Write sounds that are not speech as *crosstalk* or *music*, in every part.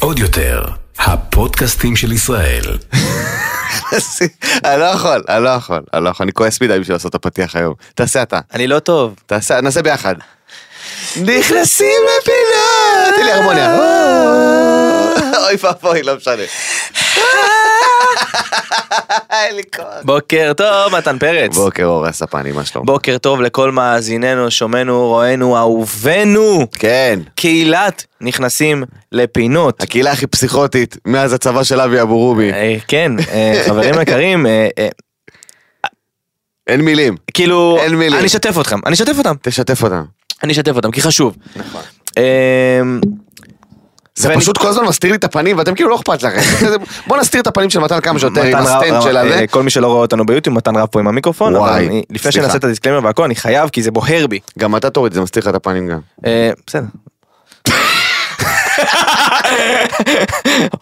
עוד יותר, הפודקאסטים של ישראל. אני לא יכול, אני לא יכול, אני לא יכול, אני כועס מדי בשביל לעשות את הפתיח היום. תעשה אתה, אני לא טוב. תעשה, נעשה ביחד. נכנסים לפינה! תן לי הרמוניה. *laughs* אוי ואבוי, לא משנה. *laughs* אין לי כוח. בוקר טוב, מתן פרץ. בוקר אור הספני, מה שלום? בוקר טוב לכל מאזיננו, שומענו, רואינו, אהובנו. כן, קהילת נכנסים לפינות. הקהילה הכי פסיכוטית מאז הצבא של אבי אבו רובי. אה, כן, אה, חברים יקרים, אה, אין מילים, כאילו, אין מילים. אני אשתף אתכם, אני אשתף אותם, תשתף אותם. אני אשתף אותם, כי חשוב. נכון. אה, זה ואני- פשוט כל הזמן מסתיר לי את הפנים ואתם כאילו לא אכפת לכם. *laughs* בוא נסתיר את הפנים של מתן כמה שיותר עם הסטנד של אה, הזה. כל מי שלא רואה אותנו ביוטיוב, מתן רב פה עם המיקרופון, וואי, אני- לפני. שנעשה את הדיסקליימר והכל, אני חייב, כי זה בוער בי. גם אתה תוריד, זה מסתיר לך את הפנים גם. אה, בסדר.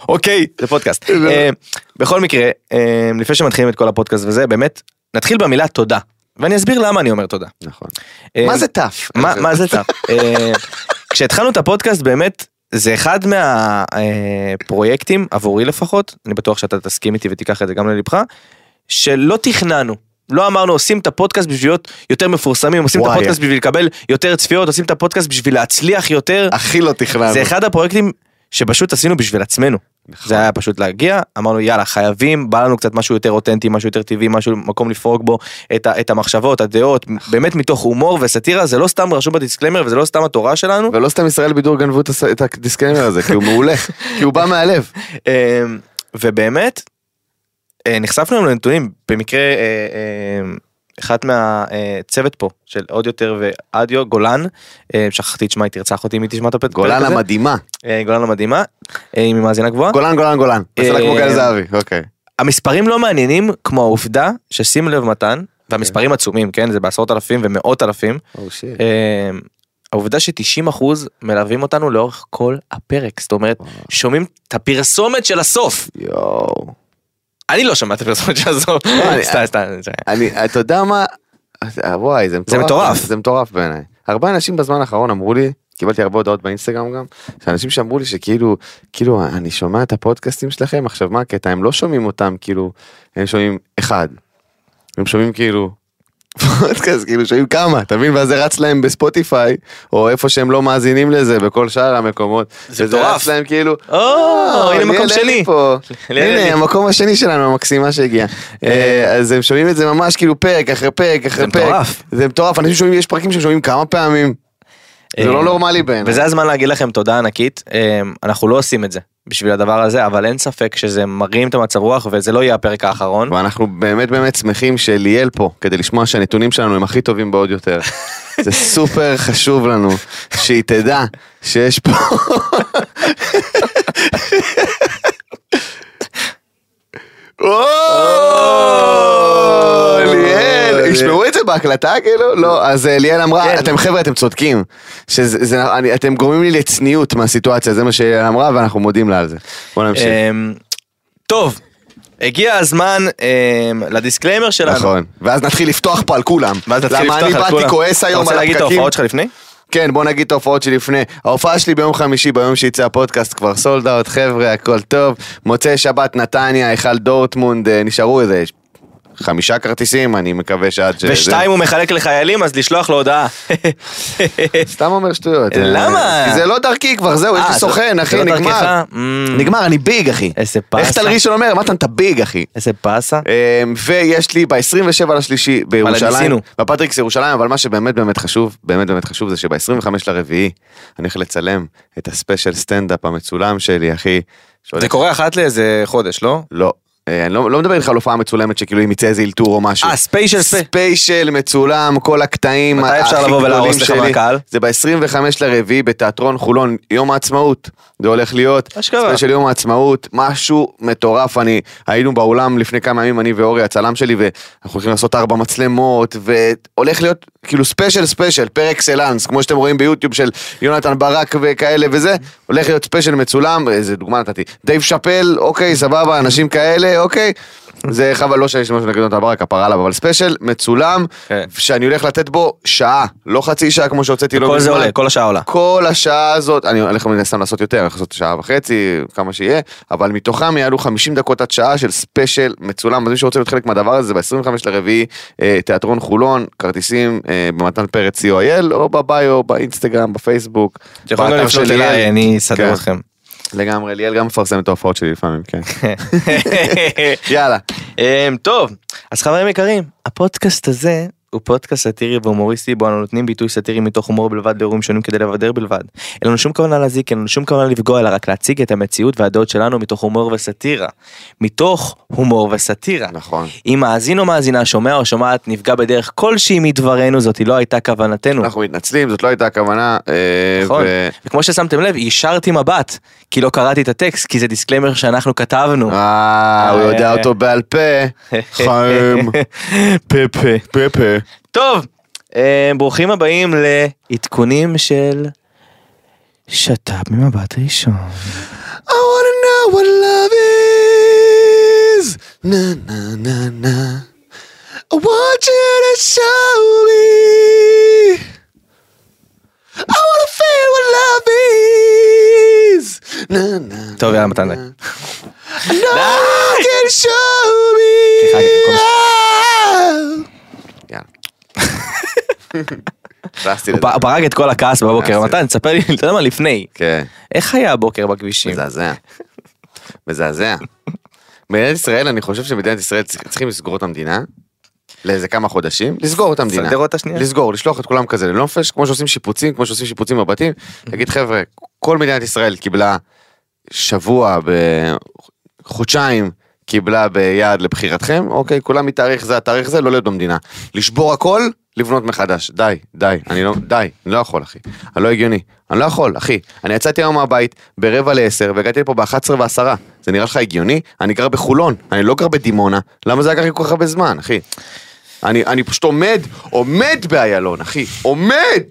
אוקיי, זה פודקאסט. *laughs* אה, בכל מקרה, אה, לפני שמתחילים את כל הפודקאסט וזה, באמת, נתחיל במילה תודה. ואני אסביר למה אני אומר תודה. נכון. אה, מה זה טף? מה זה? *laughs* אה, כשהתחלנו את הפודקאסט באמת, זה אחד מהפרויקטים, עבורי לפחות, אני בטוח שאתה תסכים איתי ותיקח את זה גם ללבך, שלא תכננו. לא אמרנו עושים את הפודקאסט בשביל להיות יותר מפורסמים, עושים את וואי. הפודקאסט בשביל לקבל יותר צפיות, עושים את הפודקאסט בשביל להצליח יותר. הכי לא תכננו. זה אחד הפרויקטים שפשוט עשינו בשביל עצמנו. נכון. זה היה פשוט להגיע, אמרנו יאללה חייבים, בא לנו קצת משהו יותר אותנטי, משהו יותר טבעי, משהו, מקום לפרוק בו את, ה, את המחשבות, הדעות, נכון. באמת מתוך הומור וסאטירה, זה לא סתם רשום בדיסקליימר וזה לא סתם התורה שלנו. ולא סתם ישראל בידור גנבו את הדיסקליימר הזה, כי הוא מעולה. *laughs* כי הוא בא מהלב. אה, ובאמת, אה, נחשפנו לנתונים, במקרה אה, אה, אחת מהצוות פה של עוד יותר ואדיו, גולן, אה, שכחתי את שמה, היא תרצח אותי אם היא תשמע את הפרק גולן. המדהימה. אה, גולן המדהימה, אה, היא ממאזינה גבוהה. גולן, גולן, גולן. אה, אוקיי. המספרים לא מעניינים כמו העובדה ששים לב מתן, והמספרים עצומים, כן? זה בעשרות אלפים ומאות אלפים. אה, העובדה ש-90% מלווים אותנו לאורך כל הפרק, זאת אומרת, שומעים את הפרסומת של הסוף. יואו. אני לא שומע את הפרסומת של הסוף. אני- סתם, סתם. אני, אתה יודע מה? וואי, זה מטורף. מטורף. זה מטורף בעיניי. הרבה אנשים בזמן האחרון אמרו לי, קיבלתי הרבה הודעות באינסטגרם גם, שאנשים שאמרו לי שכאילו, כאילו, אני שומע את הפודקאסטים שלכם, עכשיו מה הקטע? הם לא שומעים אותם, כאילו, הם שומעים אחד. הם שומעים כאילו, פודקאסט, כאילו שומעים כמה, אתה מבין? ואז זה רץ להם בספוטיפיי, או איפה שהם לא מאזינים לזה, בכל שאר המקומות. זה וזה מטורף. רץ להם כאילו, או, הנה מקום שני. הנה המקום השני שלנו המקסימה שהגיע. אה, אז הם שומעים את זה ממש כאילו פרק אחרי פרק אחרי זה פרק. מטורף. זה מטורף, אנשים שומעים, יש פרקים ששומעים כמה פעמים. זה אה, לא נורמלי בעיניי. וזה הזמן להגיד לכם תודה ענקית, אה, אנחנו לא עושים את זה בשביל הדבר הזה, אבל אין ספק שזה מרים את המצב רוח וזה לא יהיה הפרק האחרון. ואנחנו באמת באמת שמחים שליאל פה, כדי לשמוע שהנתונים שלנו הם הכי טובים בעוד יותר. *laughs* זה סופר חשוב לנו, שהיא תדע שיש פה... *laughs* ליאל, ישמעו את זה בהקלטה כאילו? לא, אז אה, ליאל אמרה, כן. אתם חבר'ה אתם צודקים, אני- אתם גורמים לי לצניעות מהסיטואציה, זה מה שיעל אמרה ואנחנו מודים לה על זה. בוא נמשיך. אמ, טוב, הגיע הזמן אמ, לדיסקליימר שלנו. נכון, ואז נתחיל לפתוח פה על כולם. ואז נתחיל למה לפתוח אני על באתי כולם. כועס היום אתה על רוצה להגיד את הפקקים. ההופעות שלך לפני? כן, בוא נגיד את ההופעות שלפני. ההופעה שלי ביום חמישי, ביום שיצא הפודקאסט כבר סולד אאוט, חבר'ה, הכל טוב. מוצאי שבת נתניה, היכל דורטמונד, אה, נשארו איזה חמישה כרטיסים, אני מקווה שעד ש... ושתיים הוא מחלק לחיילים, אז לשלוח לו הודעה. *laughs* סתם אומר שטויות. למה? כי זה לא דרכי כבר, זהו, יש אה, לי זה- סוכן, אחי, לא נגמר. נגמר, אני ביג, אחי. איזה איך פאסה. טל ראשון אומר, מתן, אתה ביג, אחי. איזה באסה. אמ, ויש לי ב-27 לשלישי בירושלים. בפטריקס ירושלים, אבל מה שבאמת באמת חשוב, באמת באמת חשוב זה שב-25 לרביעי אני הולך לצלם את הספיישל סטנדאפ המצולם שלי, אחי. זה קורה אחת לאיזה חודש, לא? לא. אה, אני לא, לא מדבר איתך על הופעה מצולמת שכאילו אם יצא איזה אלתור או משהו. אה, ספיישל ספי. ספיישל מצולם, כל הקטעים מתי אפשר לבוא ולהרוס לך. מהקהל? זה ב-25 לרביעי בתיאטרון חולון, יום העצמאות. זה הולך להיות אשכרה. ספיישל יום העצמאות, משהו מטורף. אני, היינו באולם לפני כמה ימים, אני ואורי הצלם שלי, ואנחנו הולכים לעשות ארבע מצלמות, והולך להיות כאילו ספיישל ספיישל, פר אקסלנס, כמו שאתם רואים ביוטיוב של יונתן ברק וכאלה וזה, הולך להיות ספיישל מצולם, איזה דוגמה נתתי. דייב שאפל, אוקיי, סבבה, אנשים כאלה, אוקיי? זה חבל לא שיש משהו נגד יונתן ברק, כפרה עליו, אבל ספיישל מצולם, כן. שאני הולך לתת בו שעה, לא חצי שעה כמו שהוצאתי לו כל זה. עולה, כל השעה עולה. כל השעה הזאת, אני הולך מן הסתם לעשות יותר, אני הולך לעשות שעה וחצי, כמה שיהיה, אבל מתוכם יעלו 50 דקות עד שעה של ספיישל מצולם, אז מי שרוצה להיות חלק מהדבר הזה, ב-25 לרביעי, אה, תיאטרון חולון, כרטיסים אה, במתן פרץ co.il, או בביו, באינסטגרם, בפייסבוק, באתר לפנות אליי. אני אסדר כן. אתכם. לגמרי, ליאל גם מפרסם את ההופעות שלי לפעמים, כן. *laughs* יאללה. אמ, טוב, אז חברים יקרים, הפודקאסט הזה הוא פודקאסט סאטירי והומוריסטי בו אנו נותנים ביטוי סאטירי מתוך הומור בלבד לאירועים שונים כדי לבדר בלבד. אין לנו שום כוונה להזיק, אין לנו שום כוונה לפגוע, אלא רק להציג את המציאות והדעות שלנו מתוך הומור וסאטירה. מתוך הומור וסאטירה. נכון. אם מאזין או מאזינה, שומע או שומעת, נפגע בדרך כלשהי מדברנו, זאתי לא הייתה כוונתנו. אנחנו מתנצלים, זאת לא הייתה הכוונה. אה, נכון, ו- וכמו ששמתם לב, יישרתי מבט, כי לא קראתי את הטקסט, כי זה דיסקליימר שאנחנו כתבנו. אה, הוא יודע אותו בעל פה. חיים. *laughs* פפה. פפה. טוב, אה, ברוכים הבאים לעדכונים של שת"פ ממבט ראשון. I wanna know what love is. Na na na na. I want you to show me. I wanna feel what love is. Na na. טוב, יאללה, מתן you can show me. סליחה, כל יאללה. הכנסתי הוא פרק את כל הכעס בבוקר, מתן, תספר לי, אתה יודע מה, לפני. כן. איך היה הבוקר בכבישים? מזעזע. מזעזע. מדינת ישראל, אני חושב שמדינת ישראל צרי- צריכים לסגור את המדינה. לאיזה כמה חודשים, לסגור את המדינה. לסדר אותה שנייה. לסגור, לשלוח את כולם כזה לנופש, כמו שעושים שיפוצים, כמו שעושים שיפוצים בבתים. להגיד חבר'ה, כל מדינת ישראל קיבלה שבוע, בחודשיים, קיבלה ביעד לבחירתכם, אוקיי, כולם מתאריך זה, התאריך זה, לא להיות במדינה. לשבור הכל, לבנות מחדש. די, די, אני לא, די, אני לא יכול, אחי. אני לא הגיוני. אני לא יכול, אחי. אני יצאתי היום מהבית ברבע לעשר, והגעתי לפה ב-11 ועשרה. זה נראה לך הגיוני? אני גר בחולון, אני לא גר בדימונה. למה זה לקח לי כל כך הרבה זמן, אחי? אני, אני פשוט עומד, עומד באיילון, אחי. עומד!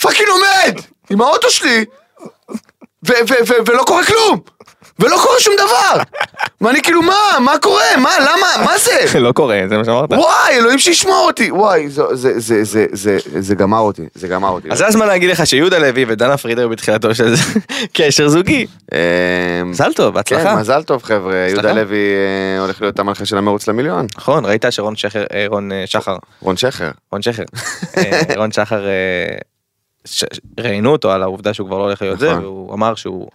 fucking עומד! עם האוטו שלי! ולא קורה כלום! ולא קורה שום דבר! ואני כאילו, מה? מה קורה? מה? למה? מה זה? *laughs* לא קורה, זה מה שאמרת. וואי, אלוהים שישמור אותי! וואי, זה, זה, זה, זה, זה, זה גמר אותי, זה גמר אותי. אז זה הזמן להגיד לך שיהודה לוי ודנה פרידר בתחילתו של *laughs* קשר זוגי. אמ, מזל טוב, כן, בהצלחה. מזל טוב חבר'ה, יהודה. לוי אה, הולך להיות המנחה של המרוץ למיליון. נכון, ראית שרון שחר, אה, רון אה, שחר, רון שכר. רון שחר, רון שחר, אה, ש- ראיינו אותו על העובדה שהוא כבר לא הולך להיות זה, נכון. והוא אמר שהוא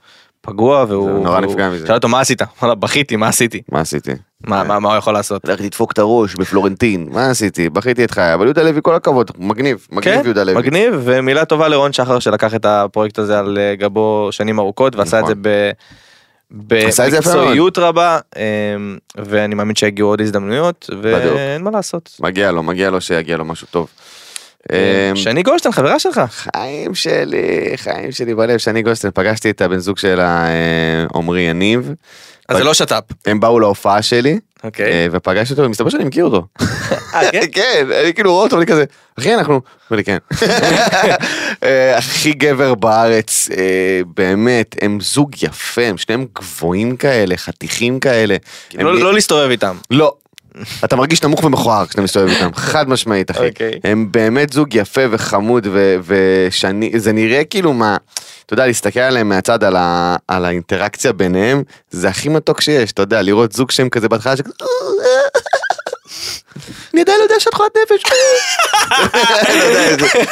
פגוע והוא... הוא נורא נפגע מזה. שאל אותו מה עשית? אמר בכיתי, מה עשיתי? מה עשיתי? מה מה- מה הוא יכול לעשות? הלכתי לדפוק את הראש בפלורנטין, מה עשיתי? בכיתי את חיי, אבל יהודה לוי כל הכבוד, מגניב, מגניב כן, יהודה לוי. מגניב, ומילה טובה לרון שחר שלקח את הפרויקט הזה על אה, גבו שנים ארוכות ועשה את נכון. זה מאוד. במקצועיות רבה, אמ, ואני מאמין שיגיעו עוד הזדמנויות. ואין מה לעשות. מגיע לו, מגיע לו שיגיע לו משהו טוב. אמ, שני גולדשטיין, חברה שלך. חיים שלי, חיים שלי בלב, שני גולדשטיין, פגשתי את הבן זוג שלה, אה, עמרי יניב. אז זה לא שת"פ. הם באו להופעה שלי, אוקיי. אה, ופגשתי אותו, ומסתבר שאני מכיר אותו. אה, כן? *laughs* כן, אני כאילו רואה אותו, אני כזה, אחי אנחנו, אומר לי כן. *laughs* הכי גבר בארץ, באמת, הם זוג יפה, הם שניהם גבוהים כאלה, חתיכים כאלה. לא לא להסתובב איתם. לא. אתה מרגיש נמוך ומכוער כשאתה מסתובב איתם, *laughs* חד משמעית אחי. אוקיי. הם באמת זוג יפה וחמוד ו- ושאני, זה נראה כאילו מה, אתה יודע, להסתכל עליהם מהצד על, ה- על האינטראקציה ביניהם, זה הכי מתוק שיש, אתה יודע, לראות זוג שהם כזה בהתחלה שכזה, אני עדיין לא יודע שאת חולת נפש.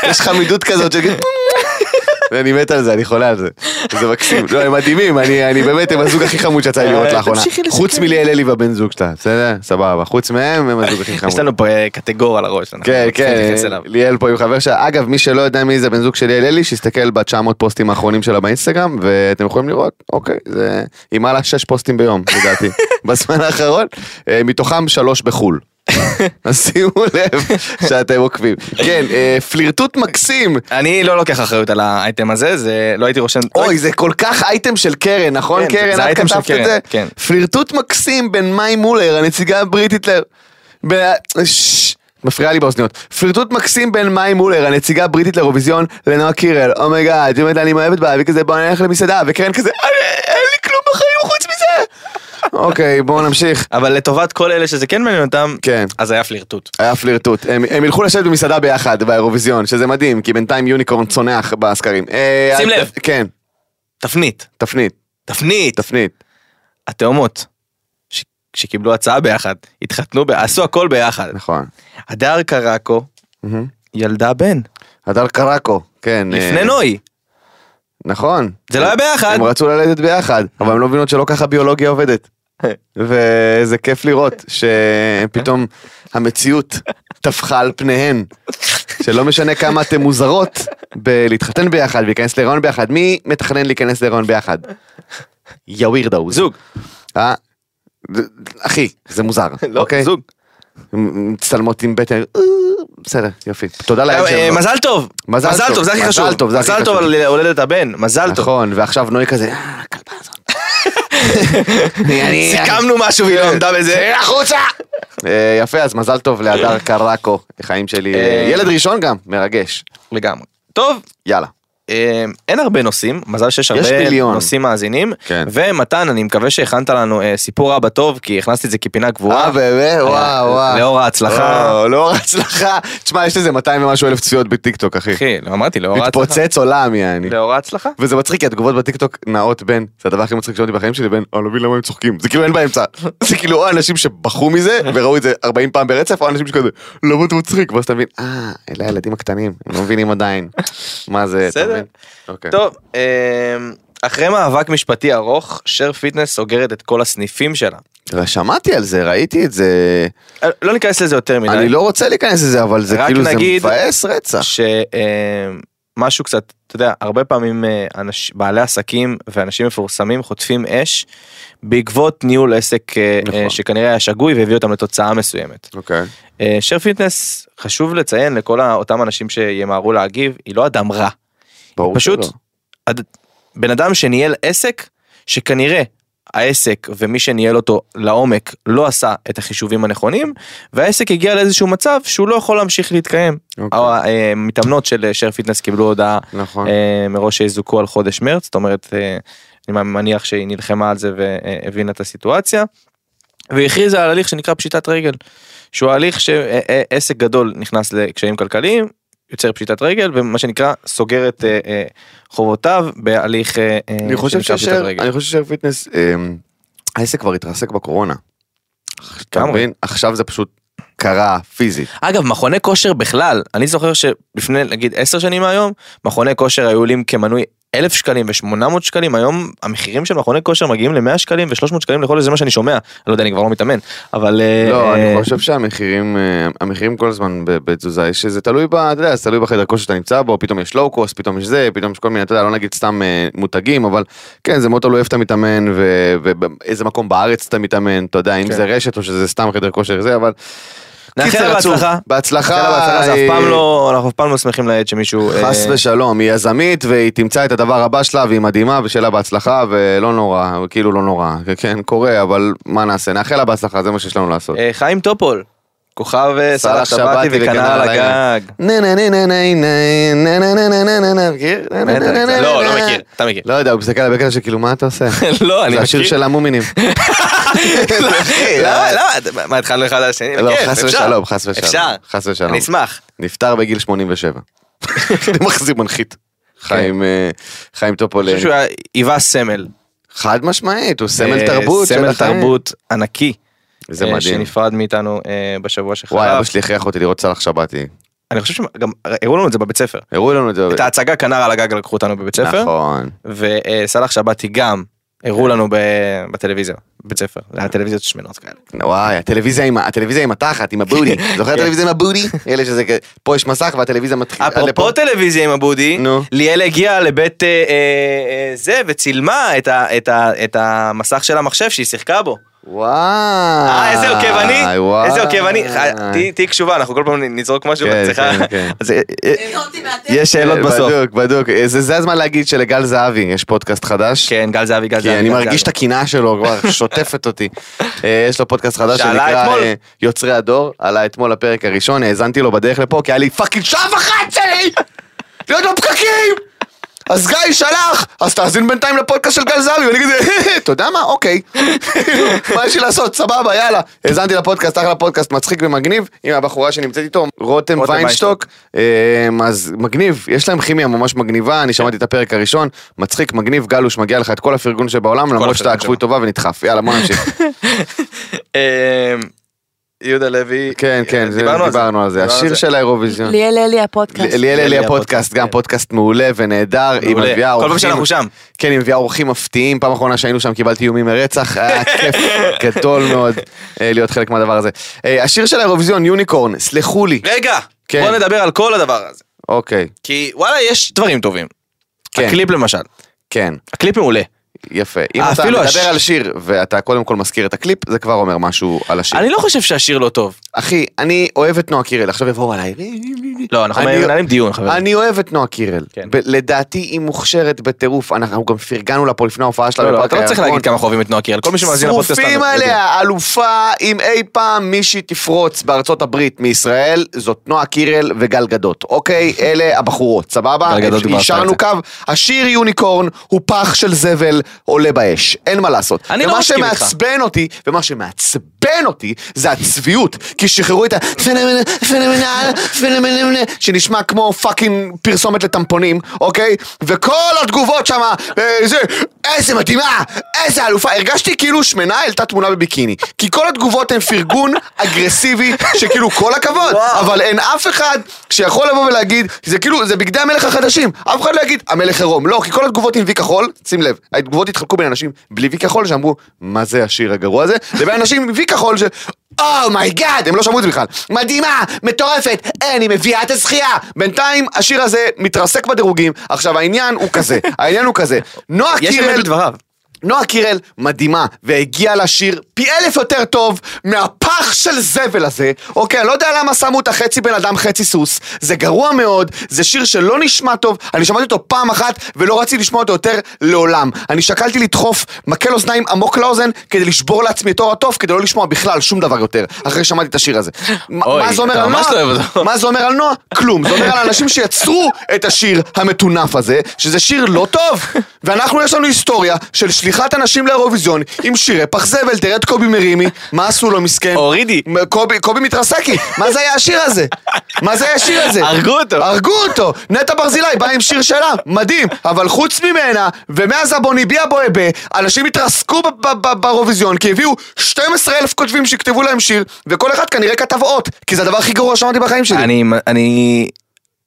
*laughs* יש לך מידות כזאת שכזה, *laughs* ואני מת על זה, אני חולה על זה. זה מקסים. לא, הם מדהימים, אני אני באמת, הם הזוג הכי חמוד שיצא לי לראות אה, לאחרונה. חוץ מליאל אלי והבן זוג שלה, בסדר? סבבה. חוץ מהם, הם הזוג הכי חמוד. יש לנו פה אה, קטגור על הראש. כן, כן. ליאל פה עם חבר שלה. אגב, מי שלא יודע מי זה בן זוג של ליאל אלי, שיסתכל ב-900 פוסטים האחרונים שלה באינסטגרם, ואתם יכולים לראות, אוקיי, זה... היא מעלה 6 פוסטים ביום, לדעתי, *laughs* בזמן האחרון, אה, מתוכם שלוש בחו"ל. אז שימו לב שאתם עוקבים. כן, אה, פלירטוט מקסים. אני לא לוקח אחריות על האייטם הזה, זה לא הייתי רושם... אוי, זה כל כך אייטם של קרן, נכון כן, קרן? זה אייטם של קרן? כן. פלירטוט מקסים בין מאי מולר, הנציגה הבריטית ל... מפריעה לי באוזניות. פלירטוט מקסים בין מאי מולר, הנציגה הבריטית לאירוויזיון, לנועה קירל. oh my God, היא אומרת לה, אני מאוהבת בה, והיא כזה, בוא נלך למסעדה, וקירל כזה, "אני- אין לי כלום בחיים חוץ מזה. אוקיי, בואו נמשיך. אבל לטובת כל אלה שזה כן מעניין אותם, כן. אז היה פלירטוט. היה פלירטוט. הם, הם ילכו לשבת במסעדה ביחד באירוויזיון, שזה מדהים, כי בינתיים Unicorn צונח בסקרים. אה, שים לב. כן, תפנית. תפנית, תפנית. תפנית. התאומות. ש- שקיבלו הצעה ביחד, התחתנו, ב- עשו הכל ביחד. נכון. הדר קרקו. ילדה בן, הדר קרקו, כן. לפני אה, נוי. נכון. זה לא היה ביחד. הם רצו ללדת ביחד, אבל הם לא מבינות שלא ככה ביולוגיה עובדת. וזה כיף לראות שפתאום המציאות טפחה על פניהן. שלא משנה כמה אתן מוזרות בלהתחתן ביחד ולהיכנס להיריון ביחד, מי מתכנן להיכנס להיריון ביחד? יא ווירדאוז. זוג. אה? אחי, זה מוזר, לא, אוקיי? זוג. מצטלמות עם בטן, אה, בסדר, יופי. תודה לאל אה, שהם לא. מזל טוב. מזל טוב. זה הכי מזל חשוב. טוב, זה הכי מזל טוב. על הולדת הבן, מזל טוב. נכון, ועכשיו נוי כזה, אה, הכלבה הזאת. סיכמנו משהו והיא לא עמדה בזה. החוצה! אה, יפה, אז מזל טוב להדר קרקו, חיים שלי. אה, ילד ראשון גם, מרגש. לגמרי. טוב, יאללה. אה, אין הרבה נושאים, מזל שיש יש הרבה מיליון. נושאים מאזינים. כן. ומתן, אני מקווה שהכנת לנו אה, סיפור אבא טוב, כי הכנסתי את זה כפינה קבועה. אה, באמת? וואו, וואו. לאור ההצלחה. או, לאור ההצלחה. תשמע, יש לזה 200 ומשהו אלף צפיות בטיקטוק, אחי. אחי, לא אמרתי, לאור ההצלחה. מתפוצץ עולם, יעני. לאור ההצלחה. וזה מצחיק כי התגובות בטיקטוק נעות בין, זה הדבר הכי מצחיק שמעתי בחיים שלי, בין, אני לא מבין למה הם צוחקים, זה כאילו אין באמצע, *laughs* זה כאילו או אנשים שבכו מזה וראו את זה 40 פעם ברצף, או אנשים שכזה, למה אתה מצחיק, ואז אתה מבין, אה, אלה הילדים הקטנים, הם לא מבינים עדיין, מה זה, אתה מבין? אוקיי. טוב, אה, אחרי מאבק משפטי ארוך, שר פיטנס סוגרת את כל הסניפים שלה. שמעתי על זה, ראיתי את זה, אה, לא ניכנס לזה יותר מדי. אני לא רוצה להיכנס לזה, אבל זה רק כאילו, זה מבאס רצח. שמשהו קצת, אתה יודע, הרבה פעמים אה, אנש, בעלי עסקים ואנשים מפורסמים חוטפים אש בעקבות ניהול עסק אה, נכון. אה, שכנראה היה שגוי והביא אותם לתוצאה מסוימת. אוקיי. שר פיטנס, חשוב לציין לכל אותם אנשים שימהרו להגיב, היא לא אדם רע. ברור פשוט. אד- בן אדם שניהל עסק שכנראה העסק ומי שניהל אותו לעומק לא עשה את החישובים הנכונים והעסק הגיע לאיזשהו מצב שהוא לא יכול להמשיך להתקיים. אוקיי. המתאמנות של שר פיטנס קיבלו הודעה נכון. אה, מראש שיזוכו על חודש מרץ זאת אומרת אה, אני מניח שהיא נלחמה על זה והבינה את הסיטואציה. והכריזה על הליך שנקרא פשיטת רגל שהוא הליך שעסק גדול נכנס לקשיים כלכליים יוצר פשיטת רגל ומה שנקרא סוגר את אה, אה, חובותיו בהליך אה, אני חושב רגל. אני חושב פיטנס, אמ, העסק כבר התרסק בקורונה. אתה. מבין? עכשיו זה פשוט קרה פיזית. אגב מכוני כושר בכלל אני זוכר שלפני נגיד 10 שנים מהיום מכוני כושר היו עולים כמנוי אלף שקלים ו-800 שקלים היום המחירים של מכוני כושר מגיעים ל-100 שקלים ו-300 שקלים לחודש זה מה שאני שומע אני לא יודע אני כבר לא מתאמן אבל אה, לא, אני חושב שהמחירים, אה, המחירים כל הזמן בתזוזה, יש שזה תלוי ב... אתה יודע, זה תלוי בחדר כושר שאתה נמצא בו, פתאום יש לואו קוסט, פתאום יש זה, פתאום יש כל מיני, אתה יודע, לא נגיד סתם אה, מותגים, אבל כן, זה מאוד תלוי איפה אתה מתאמן ובאיזה מקום בארץ אתה מתאמן, אתה יודע, אם כן. זה רשת או שזה סתם חדר כושר זה, אבל... נאחל. בהצלחה. בהצלחה. זה אף אה, פעם לא אנחנו אף פעם לא שמחים לעד שמישהו אה, חס ושלום, היא יזמית והיא תמצא את הדבר הבא שלה והיא מדהימה ושיהיה לה בהצלחה ולא נורא, כאילו לא נורא, כן, קורה, אבל מה נעשה, נאחל לה בהצלחה, זה מה שיש לנו לעשות. אה, חיים טופול כוכב סאלח שבתי וקנה על הגג. נה נה נה נה נה נה נה נה נה נה נה נה נה לא, לא מכיר, אתה מכיר. לא יודע, הוא מסתכל על הבקר שכאילו, מה אתה עושה? לא, אני מכיר. זה השיר של המומינים. לא, לא, מה, התחלנו אחד על השני? לא, חס ושלום, חס ושלום. אפשר. חס ושלום. אני אשמח. נפטר בגיל 87. אני מחזיר מנחית. חיים טופול. אני חושב שהוא היווה סמל. חד משמעית, הוא סמל תרבות. סמל תרבות ענקי. זה אה, מדהים. שנפרד מאיתנו אה, בשבוע שחלף. וואי, אבא שלי הכריח אותי לראות סאלח שבתי. אני חושב שגם הראו לנו את זה בבית ספר. הראו לנו את זה. את ההצגה כנר על הגג לקחו אותנו בבית ספר. נכון. וסאלח שבתי גם הראו לנו בטלוויזיה. בבית ספר. זה היה טלוויזיות שמנות כאלה. וואי, הטלוויזיה עם הטלוויזיה עם התחת, עם הבודי. *laughs* זוכר את הטלוויזיה עם הבודי? אלה שזה פה יש מסך והטלוויזיה מתחילה. אפרופו טלוויזיה עם הבודי. ליאל הגיעה לבית אה, אה, אה, זה וצילמה את המסך של המחשב שהיא שיחקה בו. וואי. אה, איזה עוקב אני, וואי. איזה עוקב אני, אה, תהיי- קשובה, אנחנו כל פעם נזרוק משהו, כן, ואת צריכה- כן, כן. אז, אה, אה. יש שאלות בסוף. בדוק, בדוק. זה זה הזמן להגיד שלגל זהבי יש פודקאסט חדש. כן, גל זהבי, גל זהבי. כי אני מרגיש את. הקנאה שלו כבר *laughs* שוטפת אותי. אה, יש לו פודקאסט חדש שנקרא. אה, יוצרי הדור, עלה אתמול לפרק הראשון, האזנתי לו בדרך לפה כי היה לי fucking שעה וחצי! להיות בפקקים! אז גיא שלח, אז תאזין בינתיים לפודקאסט של גל זהבי, ואני כזה, אתה יודע מה? אוקיי. *laughs* מה יש לי לעשות? סבבה, יאללה. האזנתי לפודקאסט, אחלה פודקאסט, מצחיק ומגניב, עם הבחורה שנמצאת איתו, רותם ויינשטוק. אמ, אז מגניב, יש להם כימיה ממש מגניבה, אני שמעתי את הפרק הראשון, מצחיק, מגניב, גלוש, מגיע לך את כל הפרגון שבעולם, למרות שאתה שבו. טובה ונדחף. יאללה, בוא נמשיך. *laughs* יהודה לוי. כן, כן, זה- דיברנו על זה. דיברנו על זה. השיר זה. של האירוויזיון. ליאל אלי הפודקאסט. ליאל אלי הפודקאסט, גם כן. פודקאסט מעולה ונהדר, היא מעולה. מביאה כל פעם אורחים, שאנחנו שם. כן, היא מביאה אורחים מפתיעים, פעם אחרונה שהיינו שם קיבלתי איומים מרצח, היה *laughs* כיף גדול מאוד אה, להיות חלק מהדבר הזה. אה, השיר של האירוויזיון, Unicorn, סלחו לי, רגע, כן. בוא נדבר על כל הדבר הזה. אוקיי, כי וואלה, יש דברים טובים. כן. הקליפ למשל. כן, הקליפ מעולה. יפה. אם אה, אתה מדבר הש- על שיר ואתה קודם כל מזכיר את הקליפ, זה כבר אומר משהו על השיר. אני לא חושב שהשיר לא טוב. אחי, אני אוהב את נועה קירל, עכשיו יבואו עליי. לא, אנחנו אני- מנהלים דיון, חברים. אני אוהב את נועה קירל, כן. ב- לדעתי היא מוכשרת בטירוף, אנחנו גם פרגנו לה פה לפני ההופעה שלה. לא, לא, אתה לא צריך. להגיד כמה חווים את נועה קירל. כל מי שמאזין לפודקאסט שרופים. עליה, אלופה, אם אי פעם מישהי תפרוץ בארצות הברית מישראל, זאת נועה קירל וגל גדות, אוקיי? *laughs* אלה הבחורות, סבבה? גל גדות דיברת על זה. קו, השיר יוניקורן הוא פח של זבל עולה באש, אין מה לעשות. אני לא מסכים איתך. שמעצבן אותי, ומה שמעצבן אותי, זה הצביעות, כי שחררו את ה phenomenal, phenomenal, phenomenal, שנשמע כמו fucking פרסומת לטמפונים, אוקיי? וכל התגובות שם, זה, איזה מדהימה, איזה אלופה, הרגשתי כאילו שמנה העלתה תמונה בביקיני, כי כל התגובות הן פרגון אגרסיבי, שכאילו כל הכבוד. אבל אין אף אחד שיכול לבוא ולהגיד, זה כאילו, זה בגדי המלך החדשים, אף אחד לא יגיד, המלך עירום, לא, כי כל התגובות עם וי כחול, שים לב, התגובות התחלקו בין אנשים בלי וי כחול, שאמרו, מה זה השיר הגרוע הזה, לבין אנשים עם וי כחול ש... oh my God, הם לא שמעו את זה בכלל. מדהימה, מטורפת, אין, היא מביאה את הזכייה. בינתיים השיר הזה מתרסק בדירוגים. עכשיו העניין הוא כזה, *laughs* העניין הוא כזה. נועה יש קירל... אמת בדבריו. נועה קירל מדהימה, והגיעה לשיר פי אלף יותר טוב מהפח של זבל הזה. אוקיי, אני לא יודע למה שמו אותה חצי בן אדם חצי סוס. זה גרוע מאוד, זה שיר שלא נשמע טוב. אני שמעתי אותו פעם אחת ולא רציתי לשמוע אותו יותר לעולם. אני שקלתי לדחוף מקל אוזניים עמוק לאוזן כדי לשבור לעצמי את עור התוף, כדי לא לשמוע בכלל שום דבר יותר, אחרי ששמעתי את השיר הזה. מה- אוי, מה זה אומר על נועה? לא. מה זה אומר על נועה? כלום. זה אומר על האנשים שיצרו את השיר המטונף הזה, שזה שיר לא טוב. ואנחנו יש לנו היסטוריה של שליחת אנשים לאירוויזיון עם שירי פח זבל, תראה את קובי מרימי, מה עשו לו מסכן? הורידי. קובי, קובי מתרסקי, מה זה היה השיר הזה? מה זה היה השיר הזה? *laughs* הרגו אותו. הרגו אותו! נטע ברזילי באה עם שיר שלה, מדהים, אבל חוץ ממנה, ומאז הבוני בי הבוהבה, אנשים התרסקו באירוויזיון, כי הביאו 12 אלף כותבים שיכתבו להם שיר, וכל אחד כנראה כתב אות, כי זה הדבר הכי גרוע שאמרתי בחיים שלי. אני, אני,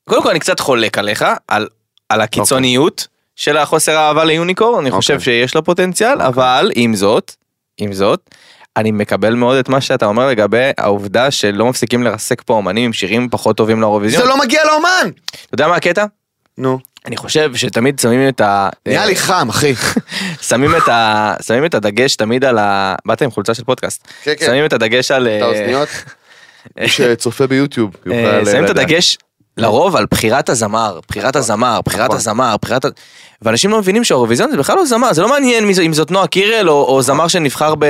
קודם כל אני קצת חולק עליך, על, על הקיצוניות של החוסר האהבה ליוניקורן, אני חושב אוקיי. שיש לו פוטנציאל, אבל עם זאת, עם זאת, אני מקבל מאוד את מה שאתה אומר לגבי העובדה שלא מפסיקים לרסק פה אומנים עם שירים פחות טובים לאירוויזיון. זה לא מגיע לאומן! אתה יודע מה הקטע? נו. אני חושב שתמיד שמים את ה... נהיה לי חם, אחי. *laughs* שמים את ה... שמים את הדגש תמיד על ה... באת עם חולצה של פודקאסט. כן, כן. שמים את הדגש על... את אה, האוזניות? מי שצופה ביוטיוב *laughs* יוכל אה, שמים את לדעת. הדגש לרוב על בחירת הזמר, בחירת הזמר, בחירת נכון. הזמר, בחירת... ואנשים לא מבינים שהאירוויזיון זה בכלל לא זמר, זה לא מעניין אם זאת נועה קירל או, או זמר שנבחר ב,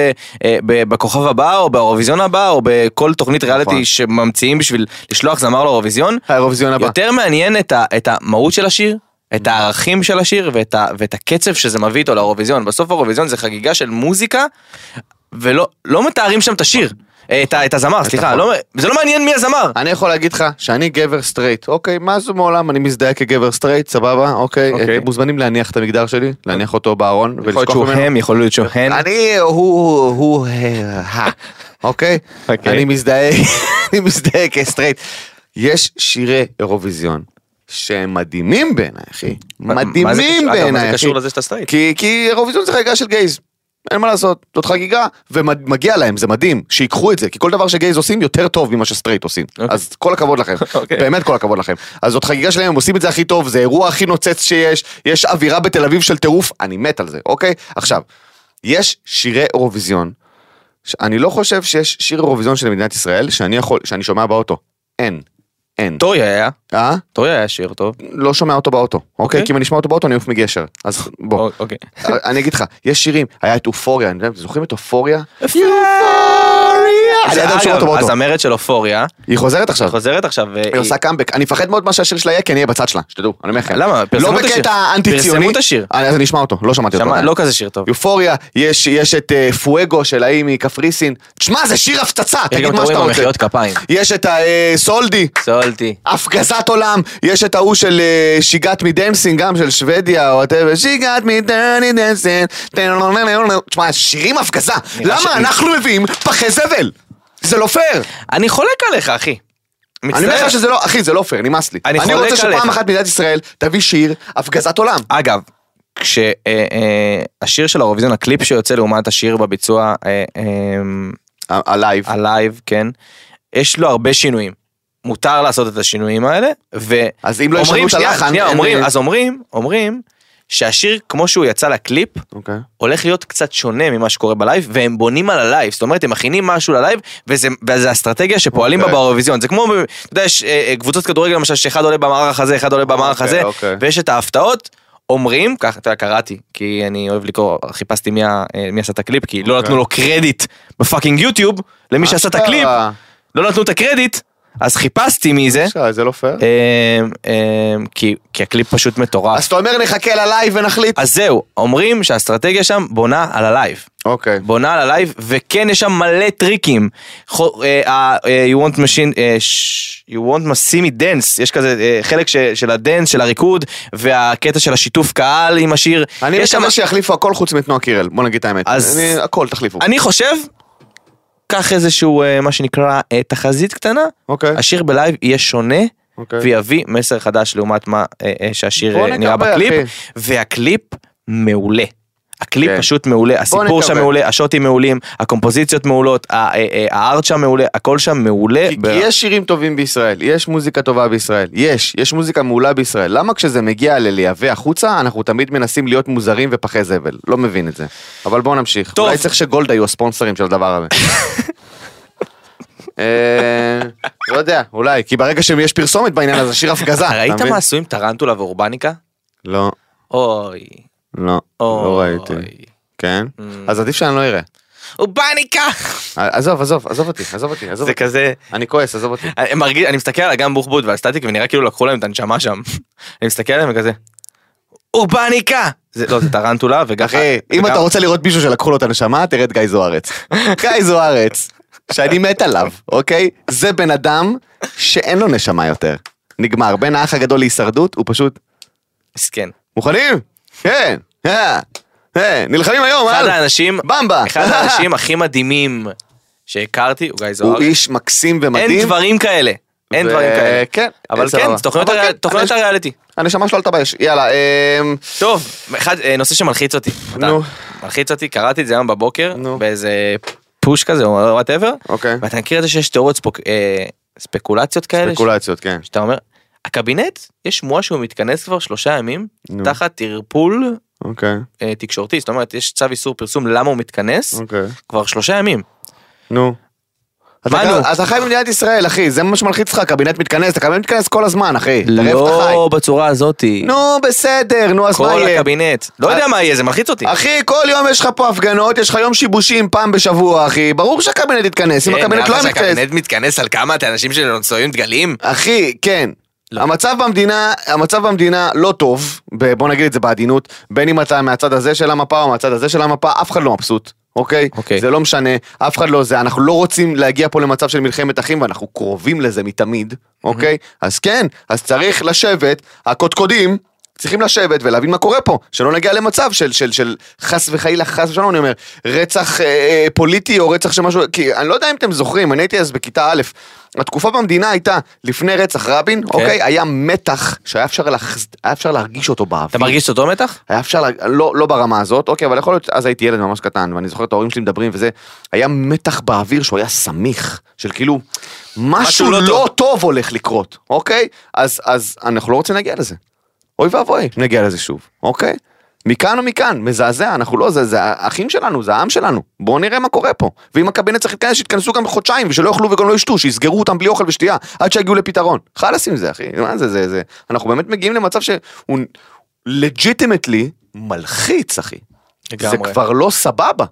אה, ב, בכוכב הבא או באירוויזיון הבא או בכל תוכנית ריאליטי נכון. שממציאים בשביל לשלוח זמר לאירוויזיון. האירוויזיון הבא. יותר מעניין את, ה, את המהות של השיר, את הערכים של השיר ואת, ה, ואת הקצב שזה מביא איתו לאירוויזיון. בסוף האירוויזיון זה חגיגה של מוזיקה ולא לא מתארים שם את השיר, את, ה- את הזמר, סליחה. לא, זה לא מעניין מי הזמר. אני יכול להגיד לך שאני גבר סטרייט, אוקיי, מה זה מעולם, אני מזדהה כגבר סטרייט, סבבה, אוקיי, אוקיי. אתם מוזמנים להניח את המגדר שלי, להניח אותו בארון יכול להיות שהוא. הם, יכול להיות שהוא הן. אני, הוא, הוא, ה, אוקיי? אוקיי. אני מזדהה, *laughs* אני מזדהה כסטרייט. יש שירי אירוויזיון שהם מדהימים בעיניי, אחי. מדהימים קשור- אגב, מה בעיניי, זה אחי. קשור לזה שאתה סטרייט? כי אירוויזיון זה חגיגה של גייז. אין מה לעשות, זאת חגיגה, ומגיע להם, זה מדהים, שיקחו את זה, כי כל דבר שגייז עושים יותר טוב ממה שסטרייט עושים. אוקיי. אז כל הכבוד לכם, *laughs* אוקיי. באמת כל הכבוד לכם. אז זאת חגיגה שלהם, הם עושים את זה הכי טוב, זה אירוע הכי נוצץ שיש, יש אווירה בתל אביב של טירוף, אני מת על זה, אוקיי? עכשיו, יש שירי אירוויזיון, אני לא חושב שיש שיר אירוויזיון של מדינת ישראל שאני יכול, שאני שומע באוטו. אין. אין. Toy היה. אה? טורי היה שיר טוב. לא שומע אותו באוטו, אוקיי? אוקיי. כי אם אני אשמע אותו באוטו אני אעוף מגשר. אז בוא. אוקיי. אני אגיד לך, יש שירים, היה את אופוריה, אני יודע, זוכרים את אופוריה? באוטו. הזמרת של אופוריה, היא חוזרת עכשיו. היא חוזרת עכשיו. אה, היא עושה קאמבק, אני מפחד מאוד מה שהשיר שלה יהיה, כי אני אהיה בצד שלה, שתדעו, אני אומר לכם. למה? לא. בקטע אנטי ציוני. פרסמו את השיר. אה, אז אני אשמע אותו, לא שמעתי אותו. לא כזה שיר טוב. Euphoria, יש את אה, פואגו של ההיא מקפריסין. תשמע, זה שיר הפצצה, תגיד מה שאתה רוצה. יש את ה Soldi, Soldi. הפגזת עולם, יש את ההוא של אה, She got me dancing, גם של שוודיה, או whatever, She got me dancing, תשמע, שירים הפגזה, נראה למה ש- אנחנו מביאים פחי זבל? זה לא פייר. אני חולק עליך, אחי. אני אומר מצטער. לך שזה לא, אחי, זה לא פייר, נמאס לי. אני אני חולק רוצה עליך. שפעם אחת מדינת ישראל תביא שיר הפגזת עולם. אגב, כשהשיר של האירוויזיון, הקליפ שיוצא לעומת השיר בביצוע אה, אה, הלייב. הלייב, כן, יש לו הרבה שינויים. מותר לעשות את השינויים האלה, ו... אז אם לא ישנו את הלחן, שנייה, אומרים, אז אומרים, אומרים, שהשיר כמו שהוא יצא לקליפ, אוקיי. הולך להיות קצת שונה ממה שקורה בלייב, והם בונים על הלייב, זאת אומרת, הם מכינים משהו ללייב, וזה, וזה אסטרטגיה שפועלים בה אוקיי. באירוויזיון. זה כמו, אתה יודע, יש אה, אה, קבוצות כדורגל למשל, שאחד עולה במערך הזה, אחד עולה במערך אוקיי, הזה, אוקיי. ויש את ההפתעות. אומרים, ככה, אתה יודע, קראתי, כי אני אוהב לקרוא, חיפשתי מי, אה, מי עשה את הקליפ, כי לא אוקיי. נתנו לו קרדיט ב fucking יוטיוב, למי שעשה את הקליפ. לא נתנו את הקרדיט, אז חיפשתי מי זה, אשכרה, זה לא פייר. אה, אה, כי כי הקליפ פשוט מטורף. אז אתה אומר נחכה ללייב ונחליט? אז זהו, אומרים שהאסטרטגיה שם בונה על הלייב. אוקיי. בונה על הלייב, וכן יש שם מלא טריקים. חו- אה, אה, אה, you wanna see me, אה, ש- you want to see me dance, יש כזה אה, חלק ש- של ה dance, של הריקוד, והקטע של השיתוף קהל עם השיר. אני יש שם- מקווה שיחליפו הכל חוץ מתנועה קירל, בוא נגיד את האמת. אז- אני- הכל תחליפו. אני חושב, קח איזשהו, אה, מה שנקרא, אה, תחזית קטנה, אוקיי. השיר בלייב יהיה שונה. אוקיי. ויביא מסר חדש לעומת מה אה, שהשיר אה, נראה בקליפ, אחי. והקליפ מעולה. הקליפ כן. פשוט מעולה, הסיפור שם. מעולה, השוטים מעולים, הקומפוזיציות מעולות, הארט שם מעולה, הכל שם מעולה. כי ב- כי יש שירים טובים בישראל, יש מוזיקה טובה בישראל, יש, יש מוזיקה מעולה בישראל. למה כשזה מגיע ללייבא החוצה, אנחנו תמיד מנסים להיות מוזרים ופחי זבל? לא מבין את זה. אבל בואו נמשיך. טוב. אולי צריך שגולדה יהיו הספונסרים של הדבר הזה. *laughs* אה, לא יודע, אולי, כי ברגע שיש פרסומת בעניין הזה, שיר הפגזה. *laughs* ראית? מה עשו עם טרנטולה ואורבניקה? לא, אוי, לא, לא. ראיתי. כן? Mm. אז עדיף שאני לא אראה. אורבניקה! עזוב, עזוב, עזוב אותי, עזוב אותי, עזוב זה אותי. כזה, אני כועס, עזוב אותי. אני מרגיש, אני מסתכל על אגם בוחבוט ועל סטטיק ונראה כאילו לקחו להם את הנשמה שם. *laughs* אני מסתכל עליהם וכזה, אורבניקה! זה לא, זה טרנטולה *laughs* וגם... אחי, אם אתה רוצה לראות מישהו שלקחו לו את הנשמה, תראה את גיא זוארץ. *laughs* גיא זוארץ, שאני מת עליו, אוקיי? זה בן אדם שאין לו נשמה יותר. נגמר. בין האח הגדול להישרדות, הוא פשוט... מסכן. מוכנים? כן. אה, אה, נלחמים היום, אחד אה? האנשים, במבה. אחד האנשים הכי מדהימים שהכרתי הוא גיא הוא זוהר. איש מקסים אין ומדהים. דברים כאלה. אין דברים כאלה. כן. אבל. כן, תוכניות כן, הריאליטי. הנשמה שלו עלתה באש. יאללה, אמ, טוב, אחד, נושא שמלחיץ אותי. נו. מלחיץ אותי, קראתי את זה היום בבוקר, נו. באיזה פוש כזה או וואטאבר, אוקיי. ואתה מכיר את זה שיש תיאוריות ספקולציות כאלה, ספקולציות, כן. שאתה אומר, הקבינט, יש שמועה שהוא מתכנס כבר שלושה ימים, נו. תחת ערפול אוקיי, אה, תקשורתי, זאת אומרת, יש צו איסור פרסום למה הוא מתכנס, אוקיי. כבר שלושה ימים. נו. מה אתה- נו? אתה חי במדינת ישראל, אחי, זה מה שמלחיץ אותך, הקבינט מתכנס, הקבינט מתכנס כל הזמן, אחי. אתה. לא בצורה הזאתי. נו, בסדר, נו, אז מה כל יהיה? הקבינט. לא יודע מה יהיה, זה מלחיץ אותי. אחי, כל יום יש לך פה הפגנות, יש לך יום שיבושים פעם בשבוע, אחי. ברור שהקבינט יתכנס, אם כן, הקבינט לא לך מתכנס. שהקבינט מתכנס על כמה אנשים שנושאים דגלים? אחי, כן. לא. המצב במדינה, המצב במדינה לא טוב, בוא נגיד את זה בעדינות, בין אם אתה מהצד הזה של המפה או מהצד הזה של המפה, אף אחד לא מבסוט. אוקיי? אוקיי. זה לא משנה, אף אחד לא זה, אנחנו לא רוצים להגיע פה למצב של מלחמת אחים ואנחנו קרובים לזה מתמיד, אוקיי? אז כן, אז צריך לשבת, הקודקודים צריכים לשבת ולהבין מה קורה פה, שלא נגיע למצב של, של, של חס וחלילה, חס ושלום, אני אומר, רצח אה, אה, פוליטי או רצח של משהו, כי אני לא יודע אם אתם זוכרים, אני הייתי אז בכיתה א', התקופה במדינה הייתה לפני רצח רבין, כן. אוקיי? היה מתח שהיה אפשר, להחז... היה אפשר להרגיש אותו באוויר. אתה מרגיש אותו מתח? היה אפשר, לה... לא, לא ברמה הזאת, אוקיי, אבל יכול להיות, אז הייתי ילד ממש קטן, ואני זוכר את ההורים שלי מדברים וזה, היה מתח באוויר שהוא היה סמיך, של כאילו, משהו, משהו לא לא. טוב. טוב הולך לקרות, אוקיי? אז, אז אנחנו לא רוצים להגיע לזה. אוי ואבוי, נגיע לזה שוב, אוקיי? מכאן או מכאן, מזעזע, אנחנו לא, זה, זה האחים שלנו, זה העם שלנו, בואו נראה מה קורה פה. ואם הקבינט צריך להתכנס, שיתכנסו גם חודשיים, ושלא יאכלו וגם לא ישתו, שיסגרו אותם בלי אוכל ושתייה, עד שיגיעו לפתרון. חלאס עם זה, אחי, מה זה, זה, זה, אנחנו באמת מגיעים למצב שהוא לג'יטימטלי מלחיץ, אחי. זה כבר לא סבבה.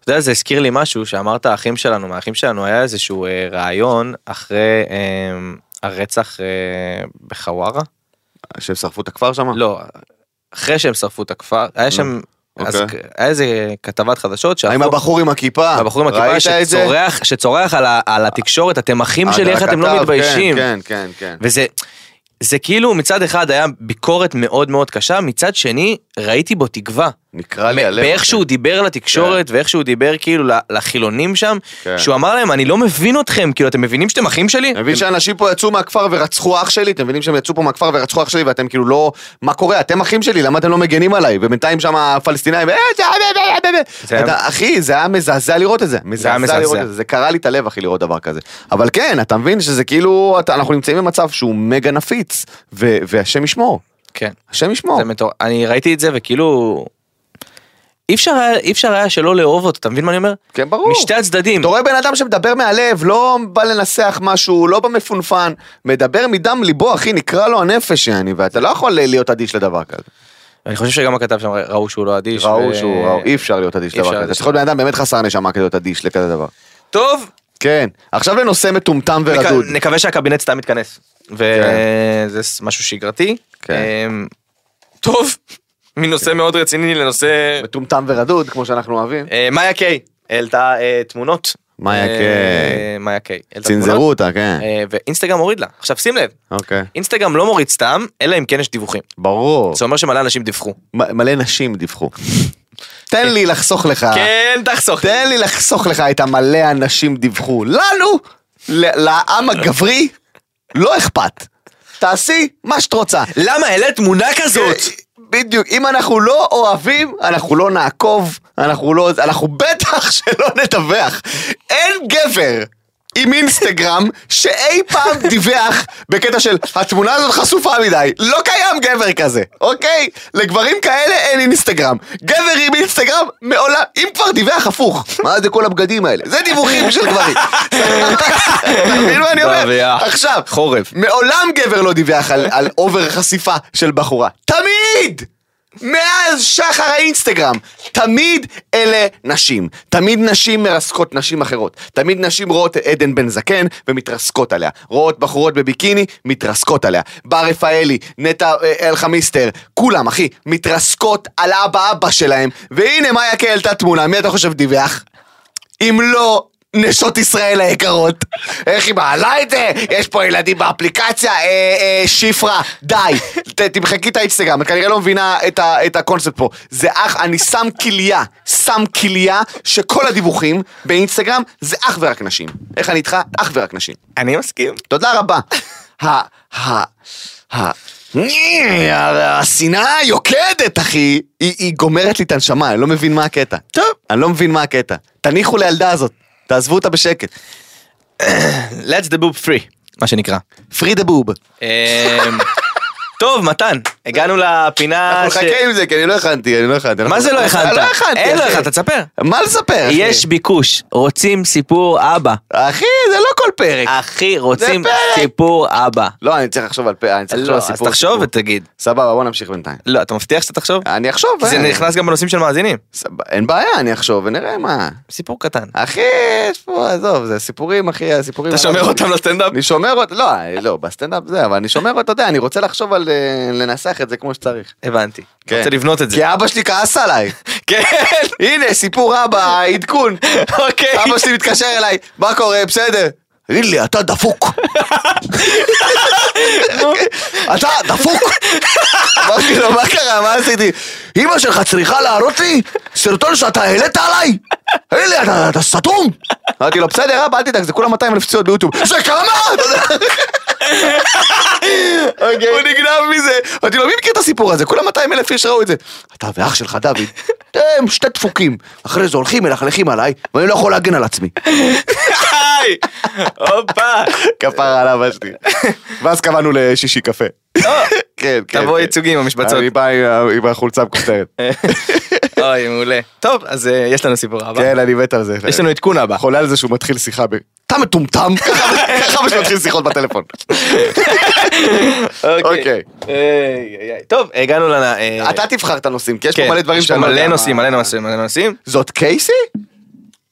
אתה יודע, זה הזכיר לי משהו שאמרת האחים שלנו, מהאחים שלנו היה איזשהו אה, רעיון אחרי אה, הרצח אה, בחווארה. שהם שרפו את הכפר שם? לא, אחרי שהם שרפו את הכפר, היה שם, אז אוקיי. היה איזה כתבת חדשות, עם הבחור עם הכיפה, הבחור עם הכיפה? שצורח, שצורח על, ה, על התקשורת, אתם אחים שלי, איך אתם לא הכתב, מתביישים. כן, כן, כן. וזה, זה כאילו מצד אחד היה ביקורת מאוד מאוד קשה, מצד שני ראיתי בו תקווה. נקרא לי הלב. באיך שהוא דיבר לתקשורת ואיך שהוא דיבר כאילו לחילונים שם, כן. שהוא אמר להם אני לא מבין אתכם, כאילו אתם מבינים שאתם אחים שלי? אתה מבין שאנשים פה יצאו מהכפר ורצחו אח שלי? אתם מבינים שהם יצאו פה מהכפר ורצחו אח שלי ואתם כאילו לא... מה קורה? אתם אחים שלי, למה אתם לא מגנים עליי? ובינתיים שם הפלסטינאים... "אה, זה- זה- זה- זה-" זה היה- אתה- אחי, זה היה מזעזע לראות את זה. מזעזע. לראות את זה. זה קרע לי את הלב, אחי, לראות דבר כזה. אבל כן, אתה מבין שזה כאילו... אנחנו נמצאים במצב שהוא מגה נפיץ, ו- והשם ישמור. כן. השם ישמור. מטור... אני ראיתי את זה וכאילו... אי אפשר היה, אי אפשר היה שלא לאהוב אותו, אתה מבין מה אני אומר? כן, ברור. משתי הצדדים. אתה רואה בן אדם שמדבר מהלב, לא בא לנסח משהו, לא במפונפן, מדבר מדם ליבו, אחי, נקרע לו הנפש, יעני, ואתה לא יכול להיות אדיש לדבר כזה. אני חושב שגם הכתב שם ראו שהוא לא אדיש. ראו ו- שהוא, ראו, אי אפשר להיות אדיש לדבר כזה. צריך להיות בן אדם באמת חסר נשמה כדי להיות אדיש לכזה דבר. טוב, כן, עכשיו לנושא מטומטם נק... ורדוד. נקווה שהקבינט סתם יתכנס. וזה משהו שגרתי. כן. אמ, טוב, *laughs* מנושא מאוד רציני לנושא... מטומטם ורדוד, כמו שאנחנו אוהבים. אה, מאיה קיי העלתה אה, תמונות. מאיה אה, קיי. מאיה קיי. צנזרו אותה, כן. ואינסטגרם הוריד לה. עכשיו שים לב, אוקיי. אינסטגרם לא מוריד סתם, אלא אם כן יש דיווחים. ברור. זה אומר שמלא אנשים דיווחו. מלא נשים דיווחו. *laughs* תן לי לחסוך לך. כן, תחסוך. תן לי לחסוך לך את המלא אנשים דיווחו. לנו, לעם הגברי, לא אכפת. תעשי מה שאת רוצה. למה העלית תמונה כזאת? בדיוק, אם אנחנו לא אוהבים, אנחנו לא נעקוב, אנחנו לא, אנחנו בטח *laughs* שלא נדווח. אין גבר עם אינסטגרם שאי פעם דיווח בקטע של התמונה הזאת חשופה מדי. לא קיים גבר כזה, אוקיי? לגברים כאלה אין אינסטגרם. גבר עם אינסטגרם מעולם, אם כבר דיווח הפוך. מה זה כל הבגדים האלה? זה דיווחים של גברים. אתה מבין מה אני אומר? עכשיו, חורף. מעולם גבר לא דיווח על over חשיפה של בחורה. תמיד! מאז שחר האינסטגרם, תמיד אלה נשים. תמיד נשים מרסקות נשים אחרות. תמיד נשים רואות את עדן בן זקן ומתרסקות עליה. רואות בחורות בביקיני, מתרסקות עליה. בר רפאלי, נטע אה, אלחמיסטר, כולם, אחי, מתרסקות על אבא אבא שלהם. והנה מאיה קיי העלתה תמונה, מי אתה חושב דיווח? אם לא נשות ישראל היקרות. איך היא מעלה את זה? יש פה ילדים באפליקציה, אה, אה, שפרה, די. ת, תמחקי את האינסטגרם, את כנראה לא מבינה את, ה, את הקונספט פה. זה אח, אני שם כליה, שם כליה שכל הדיווחים באינסטגרם זה אך ורק נשים. איך אני איתך? אך ורק נשים. אני מסכים. תודה רבה. ה... ה... ה... השנאה יוקדת, אחי. היא גומרת לי את הנשמה, אני לא מבין מה הקטע. טוב. אני לא מבין מה הקטע. תניחו לילדה הזאת, תעזבו אותה בשקט. *clears throat* Let's the boob free, מה שנקרא. פרי דה בוב. אמ, טוב, מתן, הגענו לפינה אנחנו ש... נחכה עם זה, כי אני לא הכנתי, אני לא הכנתי. מה זה לא הכנת? לא הכנתי, אין, לא אחי. הכנת, תספר. מה לספר, אחי? יש ביקוש, רוצים סיפור אבא. אחי, זה לא כל פרק. אחי, רוצים זה פרק. סיפור אבא. לא, אני צריך לחשוב על פרק, אני צריך לחשוב לא, על אז סיפור. תחשוב סיפור. ותגיד. סבבה, בוא נמשיך בינתיים. לא, אתה מבטיח שאתה תחשוב? אני אחשוב. כי זה אה. נכנס גם בנושאים של מאזינים. סבבה, אין בעיה, אני אחשוב ונראה מה. סיפור קטן. אחי, יש פה, עזוב, זה סיפורים, אחי, הסיפורים... אתה שומר. אותם לסטנדאפ? אני שומר אותם, לא, לא, בסטנדאפ זה, אבל אני שומר אותם, אתה יודע, אני רוצה לחשוב על אה, לנסח את זה כמו שצריך. הבנתי. כן. רוצה לבנות את זה. כי אבא שלי כעס עליי. *laughs* כן. הנה, סיפור אבא, עדכון. *laughs* אוקיי. אבא שלי מתקשר אליי, מה קורה, בסדר? תגיד לי, אתה דפוק. *laughs* אתה דפוק. אמרתי לו, מה קרה, מה עשיתי? אמא שלך צריכה להראות לי סרטון שאתה העלית עליי? תגיד לי, אתה- אתה סתום. אמרתי לו, בסדר, אבא, אל תדאג, זה כולה 200 אלף צפיות ביוטיוב. זה כמה? יודע? הוא נגנב מזה. אמרתי לו, מי מכיר את הסיפור הזה? כולה 200 אלף איש ראו את זה. אתה ואח שלך דוד, אתם שתי דפוקים. אחרי זה הולכים, מלכלכים עליי, ואני לא יכול להגן על עצמי. אוי, הופה. כפרה על אבא שלי. ואז קבענו לשישי קפה. כן, כן. תבוא כן. ייצוגי עם המשבצות. אני בא עם- החולצה המכופתרת. אוי, מעולה. טוב, אז אה, יש לנו סיפור הבא. כן, אני מת על זה. יש לנו עדכון הבא. חולה על זה שהוא מתחיל שיחה ב... אתה מטומטם? *laughs* ככה שלי מתחיל שיחות בטלפון. *laughs* אוקיי. איי. טוב, הגענו. אה, אתה תבחר את הנושאים, כי יש פה כן, מלא דברים יש פה שאני לא מלא נושאים, מלא נושאים, מלא נושאים. זאת קייסי?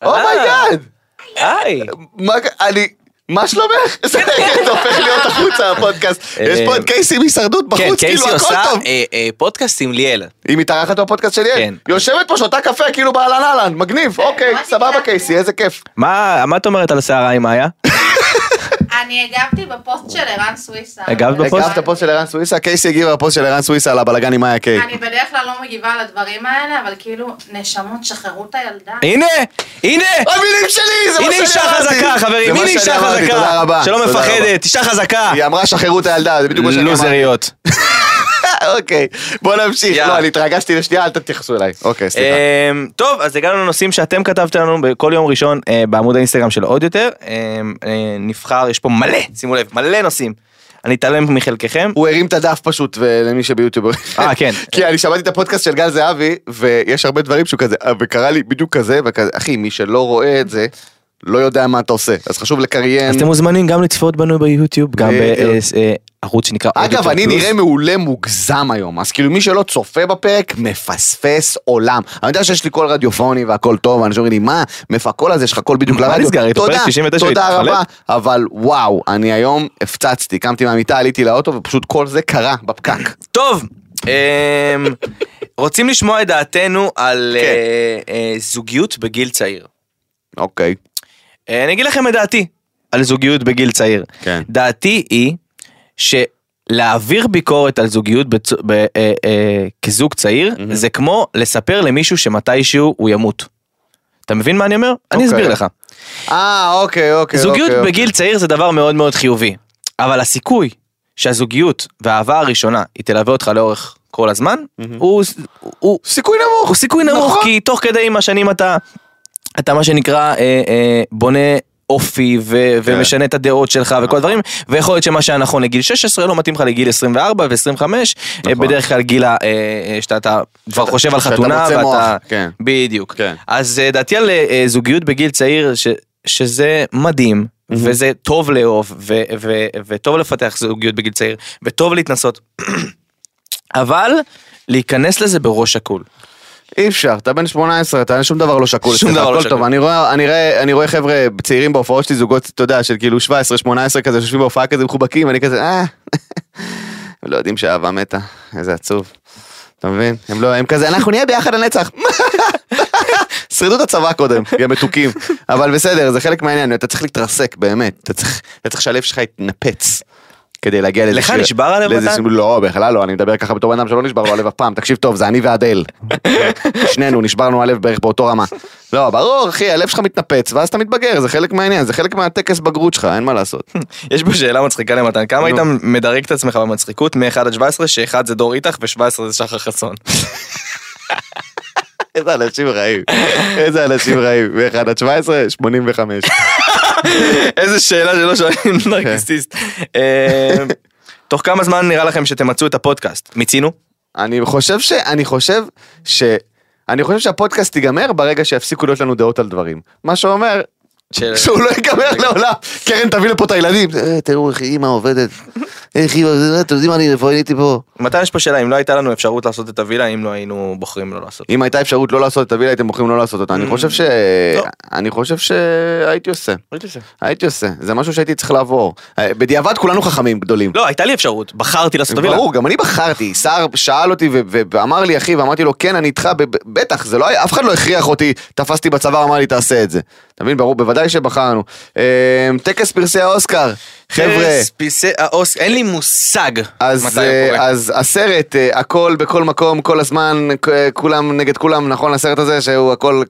אה. Oh my God! היי. מה אני... מה שלומך? *laughs* זה *laughs* הופך להיות החוצה הפודקאסט. יש פה את קייסי מהישרדות כן, בחוץ, קייסי כאילו הכל עושה טוב. אה, אה, פודקאסט עם ליאל. היא מתארחת בפודקאסט שלי? כן. יושבת פה שותה קפה כאילו באהלן אהלן, מגניב, אוקיי, אמרתי סבבה. קייסי, איזה כיף. מה מה את אומרת על הסערה עם מאיה? *laughs* אני הגבתי בפוסט של ערן סוויסה. הגבת בפוסט? הגבת של ערן סוויסה? קייסי הגיבה לפוסט של ערן סוויסה על הבלאגן עם מאיה קיי. אני בדרך כלל לא מגיבה על הדברים האלה, אבל כאילו, נשמות, שחררו את הילדה. הנה, הנה. המילים שלי, זה מה הנה שאני אישה אמרתי. חזקה חברים, הנה אישה אמרתי, תודה חזקה, רבה. שלא. מפחדת, אישה חזקה. היא אמרה שחררו את הילדה, זה בדיוק מה שאני אמרתי. לוזריות. אוקיי, בוא נמשיך. יאללה. לא, אני התרגשתי לשנייה, אל תתייחסו אליי. אוקיי, סליחה. אמ, טוב, אז הגענו לנושאים שאתם כתבתם לנו בכל יום ראשון אה, בעמוד האינסטגרם של עוד יותר. אמ, אה, נבחר, יש פה מלא, שימו לב, מלא נושאים. אני אתעלם מחלקכם. הוא הרים את הדף פשוט, ולמי שביוטיוב. אה, כן. *laughs* כי אני שמעתי את הפודקאסט של גל זהבי, ויש הרבה דברים שהוא כזה, וקרה לי בדיוק כזה, וכזה, אחי, מי שלא רואה את זה, לא יודע מה אתה עושה. אז חשוב לקריין. אז אתם מוזמנים גם לצפות בנו ביוטיוב, גם אה, בערוץ שנקרא עוד אגב, יותר אני פלוס. נראה מעולה מוגזם היום, אז כאילו מי שלא צופה בפרק, מפספס עולם. אני יודע שיש לי קול רדיופוני והכל טוב, אנשים אומרים לי, מה, מאיפה הקול הזה, יש לך קול בדיוק מה לרדיו. תודה, פרק 99, תודה? רבה, אבל וואו, אני היום הפצצתי, קמתי מהמיטה, עליתי לאוטו, ופשוט כל זה קרה בפקק. טוב, אמ, רוצים לשמוע את דעתנו על כן. אה, אה, זוגיות בגיל צעיר. אוקיי. אה, אני אגיד לכם את דעתי על זוגיות בגיל צעיר. כן. דעתי היא שלהעביר ביקורת על זוגיות בצ... ב... אה, אה, כזוג צעיר מהמם. זה כמו לספר למישהו שמתישהו הוא ימות. אתה מבין מה אני אומר? אני אוקיי. אסביר לך. אה, אוקיי, אוקיי. זוגיות אוקיי, בגיל צעיר זה דבר מאוד מאוד חיובי, אבל הסיכוי שהזוגיות והאהבה הראשונה היא תלווה אותך לאורך כל הזמן, הוא, הוא, סיכוי נמוך. הוא סיכוי נמוך, נכון. כי תוך כדי עם השנים אתה, אתה מה שנקרא אה, אה, בונה אופי ו- כן. ומשנה את הדעות שלך וכל הדברים, ויכול להיות שמה שהיה נכון לגיל 16 לא מתאים לך לגיל 24 ו-25, נכון. בדרך כלל גיל ה- אה, אה, שאתה אתה כבר חושב על חתונה מוח, ואתה, כן. בדיוק, כן. אז אה, דעתי על אה, זוגיות בגיל צעיר ש- שזה מדהים. וזה טוב לאהוב ו- ו- וטוב לפתח זוגיות בגיל צעיר וטוב להתנסות *clears throat* אבל להיכנס לזה בראש שקול. אי אפשר, אתה בן 18, אתה שום דבר לא שקול. שום דבר לא שקול. טוב, אני רואה, אני רואה, אני רואה חבר'ה צעירים בהופעות שלי, זוגות, אתה יודע, של כאילו 17, 18 כזה, שיושבים בהופעה כזה מחובקים, אני כזה, אה, *laughs* לא יודעים שהאהבה מתה, איזה עצוב. אתה מבין? הם לא, הם כזה, אנחנו נהיה ביחד לנצח. *laughs* שרידו את הצבא קודם, יא מתוקים. אבל בסדר, זה חלק מהעניין, אתה צריך להתרסק, באמת. אתה צריך, אתה צריך שהלב שלך יתנפץ. כדי להגיע לאיזה לך נשבר הלב, מתן? לא, בכלל לא, אני מדבר ככה בתור בן אדם שלא נשבר לו הלב אף פעם, תקשיב טוב, זה אני ואדל. *laughs* שנינו נשברנו הלב בערך באותו רמה. לא, ברור, אחי, הלב שלך מתנפץ, ואז אתה מתבגר, זה חלק מהעניין, זה חלק מהטקס בגרות שלך, אין מה לעשות. *laughs* יש פה שאלה מצחיקה למתן, כמה. היית מדרג את עצמך במצחיקות מ-1 עד 17, ש-1 זה דור איתך ו-17 זה שחר חסון. *laughs* איזה אנשים רעים, איזה אנשים רעים, מ-1 עד 17, 85. איזה שאלה שלא שואלים נרקיסיסט. אה, תוך כמה זמן נראה לכם שתמצו את הפודקאסט? מיצינו? אני חושב ש... אני חושב ש... אני חושב שהפודקאסט ייגמר ברגע שיפסיקו להיות לנו דעות על דברים. מה שאומר שהוא לא ייגמר לעולם. קרן תביא לפה את הילדים. אה, תראו איך אימא עובדת. איך אימא, זה- אתם יודעים מה אני, איפה הייתי פה. מתן יש פה שאלה, אם לא הייתה לנו אפשרות לעשות את הווילה, אם לא היינו בוחרים לא לעשות. אם הייתה אפשרות לא לעשות את הווילה הייתם בוחרים לא לעשות אותה. אני חושב ש... לא. אני חושב שהייתי עושה. הייתי עושה. זה משהו שהייתי צריך לעבור. אה, בדיעבד כולנו חכמים גדולים. לא, הייתה לי אפשרות, בחרתי לעשות את הווילה. ברור, גם אני בחרתי, סער שאל אותי ואמר לי אחי, ואמרתי לו כן אני איתך, בטח, זה לא היה, אף אחד לא הכריח אותי, תפסתי בצבא, אמר לי תעשה את זה. אתה מבין, ברור, בוודאי שבחרנו. אה, טקס פרסי האוסקר, חבר'ה, פרסי האוס, אין לי מושג אז, מתי הוא אה, קורה. אז הסרט, אה, הכל בכל מקום, כל הזמן, כולם נגד כולם, נכון הסרט הזה שהוא הכל,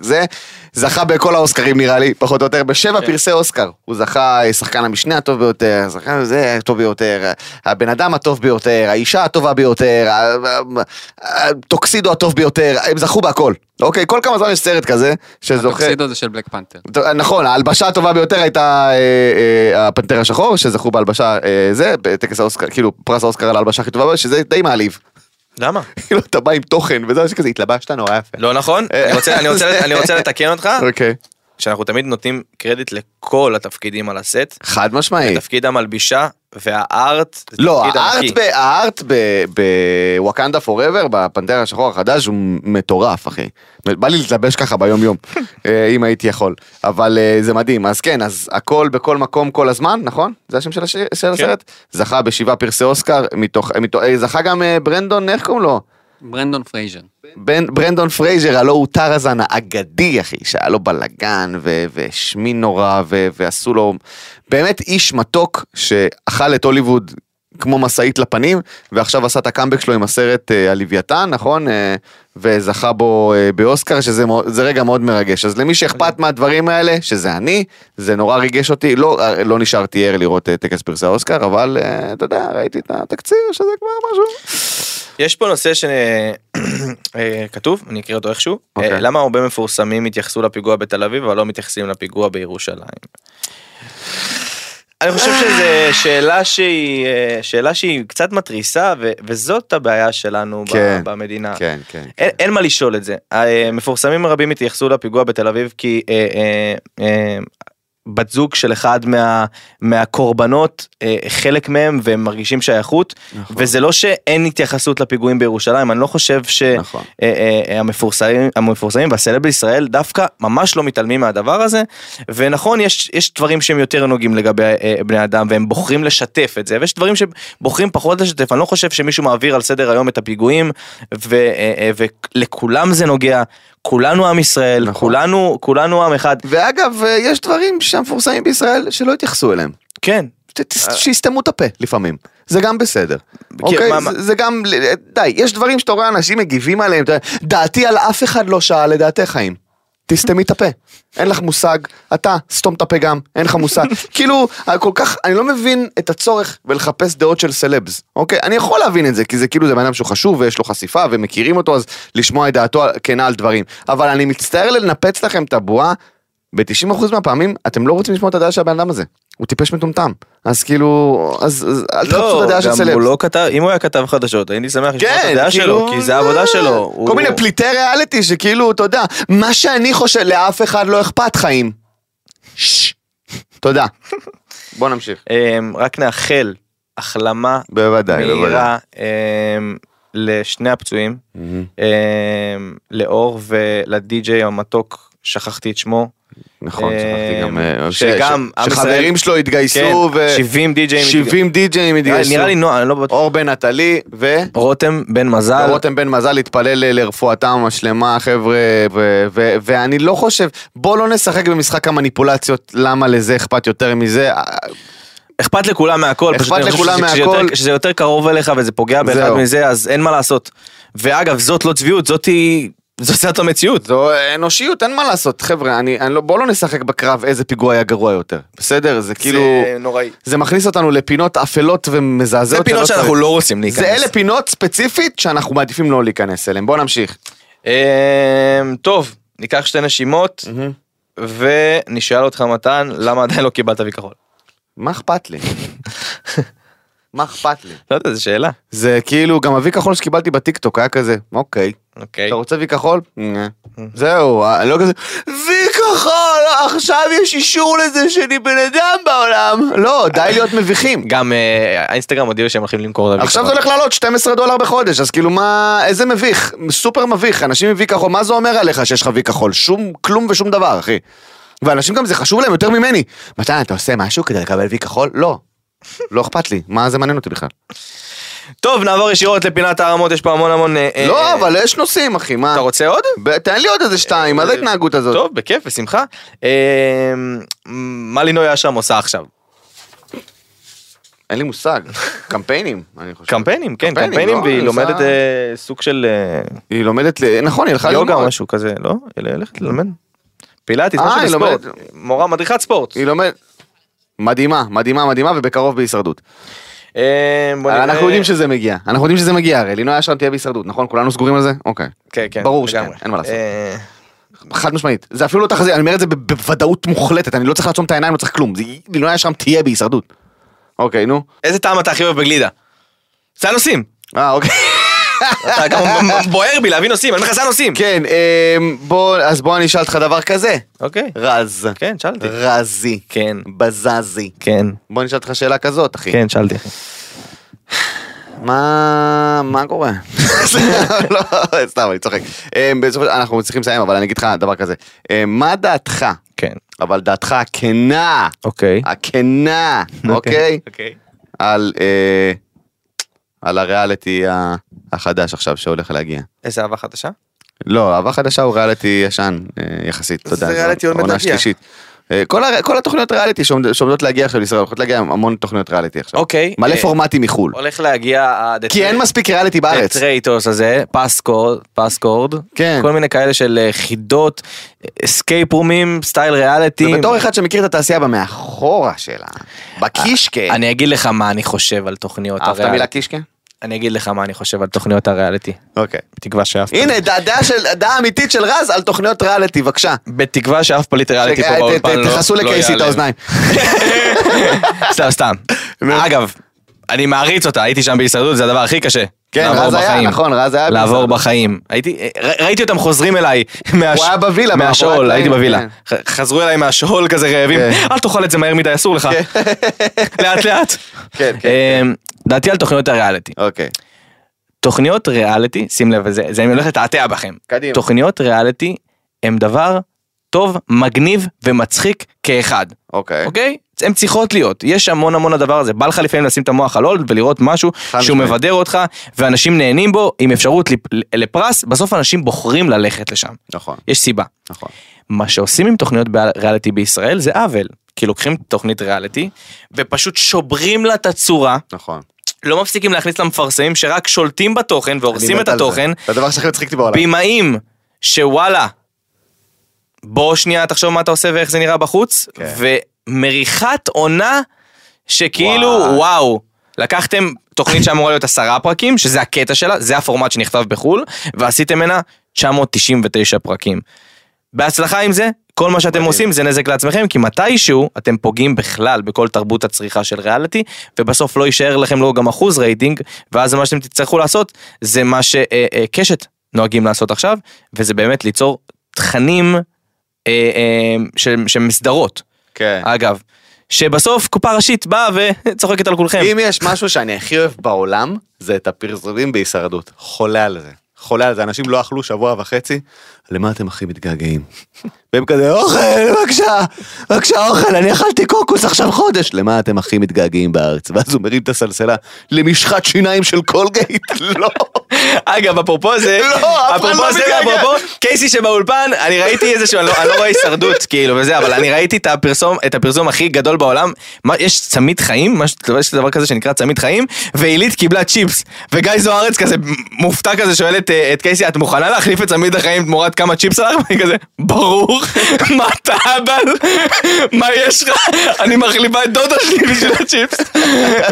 זה, זכה בכל האוסקרים נראה לי, פחות או יותר, בשבע כן. פרסי אוסקר. הוא זכה אה, שחקן המשנה הטוב ביותר, שחקן זה הטוב ביותר, הבן אדם הטוב ביותר, האישה הטובה ביותר, הטוקסידו הטוב ביותר, הם זכו בהכל. אוקיי, כל כמה זמן יש סרט כזה, שזוכה... הטוקסידו זה של Black Panther. טוב, נכון, ההלבשה הטובה ביותר הייתה אה, אה, הפנתר השחור, שזכו בהלבשה, אה, זה, בטקס האוסקר, כאילו פרס האוסקר על ההלבשה הכי טובה, שזה די מעליב. למה? *laughs* כאילו, אתה בא עם תוכן, וזה שכזה התלבשת נורא יפה. לא נכון, אני רוצה- אני רוצה- אני רוצה לתקן אותך, *laughs* אוקיי. שאנחנו תמיד נותנים קרדיט לכל התפקידים על הסט, חד משמעי. תפקיד המלבישה והארט, לא, הארט. ב- הארט ב Wakanda Forever, בפנתר השחור החדש, הוא מטורף, אחי. בא לי להתלבש ככה ביום יום, *laughs* אה, אם הייתי יכול. אבל אה, זה מדהים. אז כן, אז הכל בכל מקום כל הזמן, נכון? זה השם של השיר- של הסרט? זכה בשבעה פרסי אוסקר, מתוך, מתוך- אה, זכה גם ברנדון, איך קוראים לו? ברנדון פרייזר. בן, ברנדון פרייזר, הלא הוא טרזן האגדי, אחי, שהיה לו בלאגן, והשמין נורא, ו- ועשו לו... באמת איש מתוק, שאכל את הוליווד כמו משאית לפנים, ועכשיו עשה את הקאמבק שלו עם הסרט אה, הלוויתן, נכון? אה, וזכה בו אה, באוסקר, שזה רגע מאוד מרגש. אז למי שאכפת מהדברים האלה, שזה אני, זה נורא ריגש אותי. לא, לא נשארתי ער לראות טקס פרסי האוסקר, אבל אתה יודע, ראיתי את התקציר, שזה כבר משהו. יש פה נושא שכתוב, אני אקריא אותו איכשהו, אוקיי. אה, למה הרבה מפורסמים התייחסו לפיגוע בתל אביב אבל לא מתייחסים לפיגוע בירושלים? אני חושב שזו שאלה שהיא אה, שאלה שהיא קצת מתריסה ו- וזאת הבעיה שלנו כן, במדינה. כן, כן. אין, אין מה לשאול את זה. אה, מפורסמים רבים התייחסו לפיגוע בתל אביב כי אה, אה, אה, בת זוג של אחד מה, מהקורבנות, אה, חלק מהם והם מרגישים שייכות, נכון. וזה לא שאין התייחסות לפיגועים בירושלים, אני לא חושב נכון. שהמפורסמים המפורסמים והסלב בישראל דווקא ממש לא מתעלמים מהדבר הזה, ונכון יש, יש דברים שהם יותר נוגעים לגבי אה, בני אדם והם בוחרים לשתף את זה, ויש דברים שבוחרים פחות לשתף, אני לא חושב שמישהו מעביר על סדר היום את הפיגועים, ו, אה, אה, ולכולם זה נוגע, כולנו עם ישראל, נכון. כולנו, כולנו עם אחד, ואגב, אה, יש דברים שהמפורסמים בישראל שלא התייחסו אליהם. כן. שיסתמו את הפה לפעמים, זה גם בסדר. אוקיי, מה- מה- זה- גם, די, יש דברים שאתה רואה אנשים מגיבים עליהם, דעתי על אף אחד לא שאל לדעתך חיים. תסתמי את הפה, אין לך מושג, אתה, סתום את הפה גם, אין לך מושג. *laughs* כאילו, כל כך, אני לא מבין את הצורך בלחפש דעות של סלבס, אוקיי? אני יכול להבין את זה, כי זה כאילו זה בן אדם שהוא חשוב ויש לו חשיפה ומכירים אותו, אז לשמוע את דעתו כנה על דברים. אבל אני מצטער לנפץ לכם את הבועה, ב-90% מהפעמים אתם לא רוצים לשמוע את הדעה של הבן אדם הזה. הוא טיפש מטומטם. אז כאילו, אז, אז אל תחפשו את הדעה של גם סלבס. הוא לא כתב, אם הוא היה כתב חדשות, הייתי שמח לשמוע את הדעה כאילו, שלו, כי זה העבודה שלו. כל הוא- מיני פליטי ריאליטי שכאילו, אתה יודע, מה שאני חושב, לאף אחד לא אכפת חיים. תודה. *laughs* בוא נמשיך. אמ, רק נאחל החלמה בוודאי. מהירה אמ, לשני הפצועים. אמ, לאור ולדי-ג'יי המתוק, שכחתי את שמו. נכון, אמ, שכחתי גם, אה, שגם שחברים שלו כן, התגייסו, ו... 70 די-ג'יים. 70 די-ג'יים התגייסו. נראה לי נועה, אני לא בטוח. אור בן נטלי, ו... רותם בן מזל. רותם בן מזל התפלל לרפואתם השלמה חבר'ה ואני לא חושב בוא לא נשחק במשחק המניפולציות למה לזה אכפת יותר מזה אכפת לכולם מהכל. אכפת לכולם מהכל. כשזה יותר קרוב אליך וזה פוגע באחד. מזה, אז אין מה לעשות. ואגב, זאת לא צביעות, זאתי... זאת המציאות. זו אנושיות אין מה לעשות חבר'ה אני, אני לא, בוא לא נשחק בקרב איזה פיגוע היה גרוע יותר בסדר זה כאילו זה נוראי. זה מכניס אותנו לפינות אפלות ומזעזעות. זה פינות שאנחנו. לא רוצים להיכנס. זה אלה פינות ספציפית שאנחנו מעדיפים לא להיכנס אליהם בוא נמשיך. אמ, טוב, ניקח שתי נשימות, ונשאל אותך מתן, למה עדיין לא קיבלת וי כחול? מה אכפת לי? *laughs* מה אכפת לי? לא יודע, זו שאלה. זה כאילו גם הוי כחול שקיבלתי בטיקטוק היה כזה אוקיי אוקיי. אתה רוצה וי כחול? נה. זהו, אני לא כזה, וי כחול, עכשיו יש אישור לזה שאני בן אדם בעולם. לא, די להיות מביכים. גם אה, האינסטגרם הודיעו שהם הולכים למכור את הוי עכשיו זה כחול. הולך לעלות 12 דולר בחודש, אז כאילו מה, איזה מביך, סופר מביך, אנשים עם וי כחול, מה זה אומר עליך שיש לך וי כחול? שום, כלום ושום דבר, אחי. ואנשים גם זה חשוב להם יותר ממני. מתן, אתה עושה משהו כדי לקבל וי כחול? לא. לא אכפת לי, מה זה מעניין אותי בכלל? טוב, נעבור ישירות לפינת הערמות, יש פה המון המון... אה, אה, לא, אבל יש נושאים, אחי, מה? אתה רוצה עוד? תן לי עוד איזה שתיים, מה זה ההתנהגות הזאת? טוב, בכיף, בשמחה. אה, מה לינוי אשרם עושה עכשיו? אין לי מושג. קמפיינים, אני חושב. קמפיינים, כן, קמפיינים, לא? והיא היא לומדת אה, סוג של אה, היא לומדת, נכון, היא הלכה יוגה או ללמוד. משהו כזה, לא? היא הולכת ללמד. פילאטיס, אה, משהו בספורט. מורה מדריכת ספורט. היא לומדת. מדהימה, מדהימה, מדהימה, ובקרוב בהישרדות. אה, אנחנו יודעים שזה מגיע, אנחנו יודעים שזה מגיע, הרי לינוי אשרם תהיה בהישרדות, נכון? כולנו סגורים על זה? אוקיי. כן, כן, ברור. שכן, אין מה לעשות. אה, חד משמעית. זה אפילו לא תחזית, אני אומר את זה בוודאות מוחלטת, אני לא צריך לעצום את העיניים, לא צריך כלום. מילוני שם תהיה בהישרדות. אוקיי, נו. איזה טעם אתה הכי אוהב בגלידה? זה הנושאים. אה, אוקיי. אתה גם בוער בי להביא נושאים, אני זה הנושאים. כן, אמ, בוא, אז בוא אני אשאל אותך דבר כזה. אוקיי. רז. כן, שאלתי. רזי. כן. בזזי. כן. בוא נשאל אותך שאלה כזאת, אחי. כן, שאלתי. מה מה קורה? *laughs* לא, סתם, אני צוחק. אמ, בסופו של דבר אנחנו צריכים לסיים, אבל אני אגיד לך דבר כזה. אמ, מה דעתך, כן. אבל דעתך הכנה, אוקיי. הכנה, אוקיי? אוקיי. על אה, על הריאליטי החדש עכשיו שהולך להגיע. איזה אהבה חדשה? לא, אהבה חדשה הוא ריאליטי ישן אה, יחסית, אתה זה יודע, זו ריאליטי עומד עונה להגיע. אה, כל הר- כל התוכניות ריאליטי שעומד- שעומדות להגיע עכשיו לישראל, הולכות להגיע המון תוכניות ריאליטי עכשיו. אוקיי. מלא אה, פורמטים מחול. הולך להגיע. כי אין מספיק ריאליטי בארץ. טרייטורס הזה, פסקורד, פסקורד, כן. כל מיני כאלה של חידות, escape room ים, style ריאליטי. ובתור אחד שמכיר את התעשייה במאחורה שלה, בקישקה, אני אגיד לך מה אני חושב על תוכניות הריאליטי. קישקה? אני אגיד לך מה אני חושב על תוכניות הריאליטי. אוקיי. בתקווה שאף הנה, דעה- של- דעה אמיתית של רז על תוכניות ריאליטי, בבקשה. בתקווה שאף פליט ריאליטי פה ש- באולפן לא תכסו לא לקייסי את. האוזניים. *laughs* סתם סתם. *laughs* אגב, אני מעריץ אותה, הייתי שם בהישרדות, זה הדבר הכי קשה. כן, רז היה, בחיים. נכון, רז היה לעבור בהישרדות. בחיים. הייתי, ר- ראיתי אותם חוזרים אליי *laughs* מהש- הוא היה בווילה, מהשאול, הייתי בווילה. כן. חזרו אליי מהשאול כזה רעבים, כן. אל תאכל את זה מהר מדי, אסור לך. *laughs* לאט לאט. כן, כן, אמ, דעתי על תוכניות הריאליטי. אוקיי. תוכניות ריאליטי, שים לב, זה זה אני הולך לתעתע בכם. קדימה. תוכניות ריאליטי הם דבר טוב, מגניב ומצחיק כאחד. אוקיי. אוקיי? הן צריכות להיות, יש המון המון הדבר הזה, בא לך לפעמים לשים את המוח על הולד ולראות משהו שהוא. מבדר אותך ואנשים נהנים בו עם אפשרות לפ- לפרס, בסוף אנשים בוחרים ללכת לשם, נכון, יש סיבה. נכון. מה שעושים עם תוכניות ריאליטי בישראל זה עוול, כי לוקחים תוכנית ריאליטי ופשוט שוברים לה את הצורה, נכון. לא מפסיקים להכניס למפרסמים שרק שולטים בתוכן והורסים את. התוכן, זה הדבר שהכי מצחיק אותי בעולם. בימאים שוואלה, בוא שנייה תחשוב מה אתה עושה ואיך זה נראה בחוץ, כן. ומריחת עונה שכאילו וואי. וואו, לקחתם תוכנית שאמורה להיות עשרה פרקים, שזה הקטע שלה, זה הפורמט שנכתב בחו"ל, ועשיתם ממנה 999 פרקים. בהצלחה עם זה, כל מה שאתם. עושים זה נזק לעצמכם, כי מתישהו אתם פוגעים בכלל בכל תרבות הצריכה של ריאליטי, ובסוף לא יישאר לכם לא גם אחוז רייטינג, ואז מה שאתם תצטרכו לעשות, זה מה שקשת נוהגים לעשות עכשיו, וזה באמת ליצור תכנים אה, אה, שהם מסדרות, כן. אגב, שבסוף קופה ראשית באה וצוחקת על כולכם. אם יש משהו שאני הכי אוהב בעולם, זה את הפרסומים בהישרדות. חולה על זה. חולה על זה. אנשים לא אכלו שבוע וחצי, למה אתם הכי מתגעגעים? *laughs* והם כזה, אוכל, בבקשה, בבקשה, אוכל, אני אכלתי קוקוס עכשיו חודש. למה אתם הכי מתגעגעים בארץ? *laughs* ואז הוא מרים את הסלסלה למשחת שיניים של קולגייט. *laughs* לא. אגב, אפרופו זה, לא, אפרופו לא זה. אפרופו קייסי שבאולפן, אני ראיתי איזשהו, אני לא- אני לא רואה הישרדות, כאילו, וזה, אבל אני ראיתי את הפרסום, את הפרסום הכי גדול בעולם, יש צמית חיים, יש דבר כזה שנקרא צמית חיים, ועילית קיבלה צ'יפס, וגיא זוארץ כזה מופתע כזה שואל את, אה, את קייסי, את מוכנה להחליף את צמית החיים תמורת כמה צ'יפס עליך? ואני כזה, ברור, *laughs* מה אתה אבל? מה יש לך? אני מחליפה את דודה שלי בשביל הצ'יפס.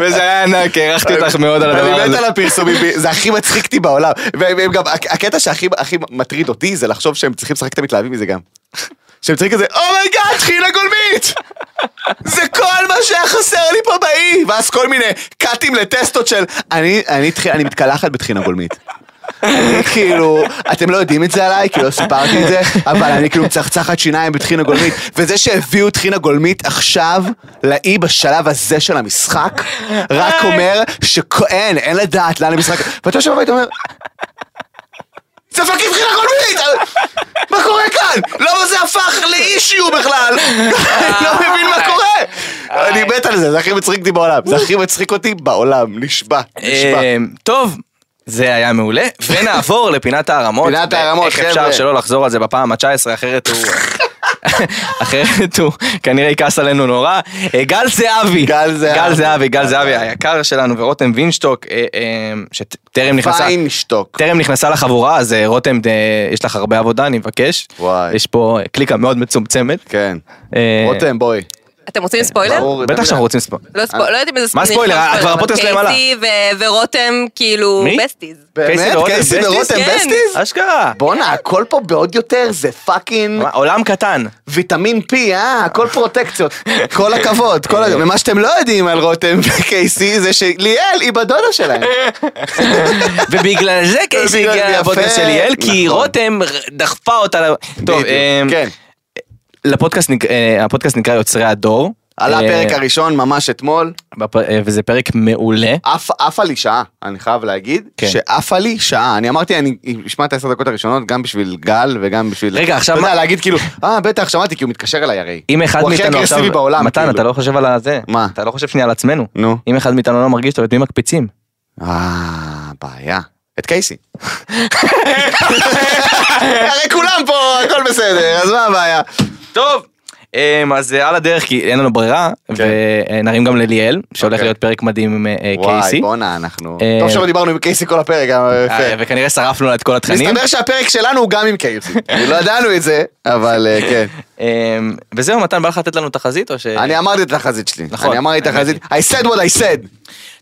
וזה היה ענק, הערכתי אותך מאוד על הדבר אני מת הזה. על הפרסומים, זה הכי מצחיק אותי בעולם. והם והם גם, הק- הקטע שהכי הכי מטריד אותי זה לחשוב שהם צריכים לשחק את המתלהבים מזה גם. שהם צריכים כזה, oh my god, טחינה גולמית! זה כל מה שהיה חסר לי פה באי! ואז כל מיני קאטים לטסטות של, אני, אני, טח- אני מתקלחת בטחינה גולמית. כאילו, אתם לא יודעים את זה עליי, כי לא סיפרתי את זה, אבל אני כאילו מצחצחת שיניים בטחינה גולמית, וזה שהביאו טחינה גולמית עכשיו לאי בשלב הזה של המשחק, רק אומר שאין, אין לדעת לאן המשחק, ואתה יושב בבית ואומר, זה פאקינג טחינה גולמית! מה קורה כאן? למה זה הפך לאישיו בכלל? אני לא מבין מה קורה! אני מת על זה, זה הכי מצחיק אותי בעולם, זה הכי מצחיק אותי בעולם, נשבע, נשבע. אה, טוב. זה היה מעולה, ונעבור לפינת הערמות. פינת הערמות, איך אפשר חבר'ה. שלא לחזור על זה בפעם ה-19, אחרת הוא... *laughs* אחרת הוא כנראה יכעס עלינו נורא. אה, גל זהבי. גל זהבי. גל זהבי, גל זהבי היקר שלנו, ורותם וינשטוק, אה, אה, שטרם נכנסה... פיינמשטוק. טרם נכנסה לחבורה, אז רותם, יש לך הרבה עבודה, אני מבקש. וואי. יש פה קליקה מאוד מצומצמת. כן. רותם, בואי. אתם רוצים ספוילר? ברור, בטח שאנחנו רוצים ספוילר. לא ספוילר, לא יודעת אם זה מה ספוילר? נכנס כבר הפודקאסט שלהם עלה. קייסי ורותם כאילו? besties. באמת? קייסי? ורותם כן. besties? אשכרה. בואנה, הכל פה בעוד יותר, זה fucking עולם קטן. ויטמין P, אה? הכל פרוטקציות. *laughs* כל הכבוד, כל הכבוד. ומה שאתם לא יודעים על רותם וקייסי זה שליאל היא בדודה שלהם. *laughs* ובגלל זה קייסי ובגלל- הגיע יפה. לפודקאסט של ליאל, כי נכון. רותם דחפה אותה. טוב, אמ, כן. לפודקאסט אה, הפודקאסט נקרא יוצרי הדור. עלה אה, הפרק הראשון ממש אתמול, אה, וזה פרק מעולה. עפה לי שעה, אני חייב להגיד, כן. שעפה לי שעה. אני אמרתי, אני אשמע את העשר דקות הראשונות גם בשביל גל וגם בשביל... רגע, עכשיו אתה יודע, להגיד כאילו, אה, בטח, שמעתי, כי הוא מתקשר אליי הרי. אם אחד הוא הכי מאיתנו עכשיו, אגרסיבי בעולם. מתן כאילו. אתה לא חושב על הזה, מה? אתה לא חושב שנייה על עצמנו, נו. אם אחד מאיתנו לא מרגיש טוב את מי מקפיצים. אה, בעיה. את קייסי. *laughs* הרי כולם פה, הכל בסדר, אז מה הבעיה? טוב. אמ, אז אה, על הדרך כי אין לנו ברירה ונרים גם לליאל שהולך אוקיי. להיות פרק מדהים עם אה, וואי, קייסי בואנה, אנחנו... אה, טוב שלא דיברנו עם קייסי כל הפרק, אה. וכנראה שרפנו לה את כל התכנים מסתבר שהפרק שלנו הוא גם עם קייסי. *laughs* לא ידענו את זה, אבל כן. אמ, וזהו מתן בא לך לתת לנו תחזית או ש... אני אמרתי את התחזית שלי. נכון, אני אמרתי את התחזית. I said what I said.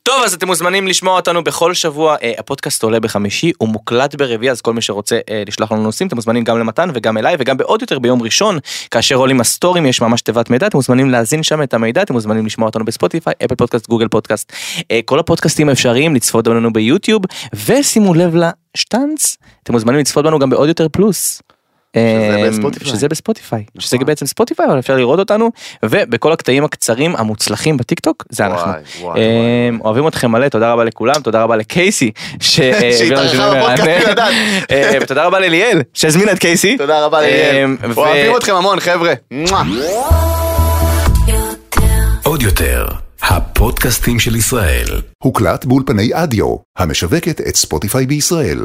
טוב אז אתם מוזמנים לשמוע אותנו בכל שבוע אה, הפודקאסט עולה בחמישי הוא מוקלט ברביעי אז כל מי שרוצה אה, לשלוח לנו נושאים אתם מוזמנים גם למתן וגם אליי וגם בעוד יותר ביום ראשון כאשר עולים הסטוריז יש ממש תיבת מידע אתם מוזמנים להזין שם את המידע אתם מוזמנים לשמוע אותנו בספוטיפיי אפל פודקאסט גוגל פודקאסט אה, כל הפודקאסטים האפשריים לצפות בנו ביוטיוב ושימו לב לשטאנץ אתם מוזמנים לצפות בנו גם בעוד יותר פלוס. בספוטיפיי. שזה בספוטיפיי, שזה נכון. בעצם ספוטיפיי אבל אפשר לראות אותנו ובכל הקטעים הקצרים המוצלחים בטיקטוק זה אנחנו. וואי, וואי, אה, אוהבים אתכם מלא תודה רבה לכולם תודה רבה לקייסי שהתארחה בפודקאסט. אה, ותודה רבה לליאל שהזמינה את קייסי. תודה רבה ליאל. ו- אוהבים אתכם המון, חבר'ה. עוד יותר, הפודקאסטים של ישראל. הוקלט באולפני אדיו, המשווקת את ספוטיפיי בישראל.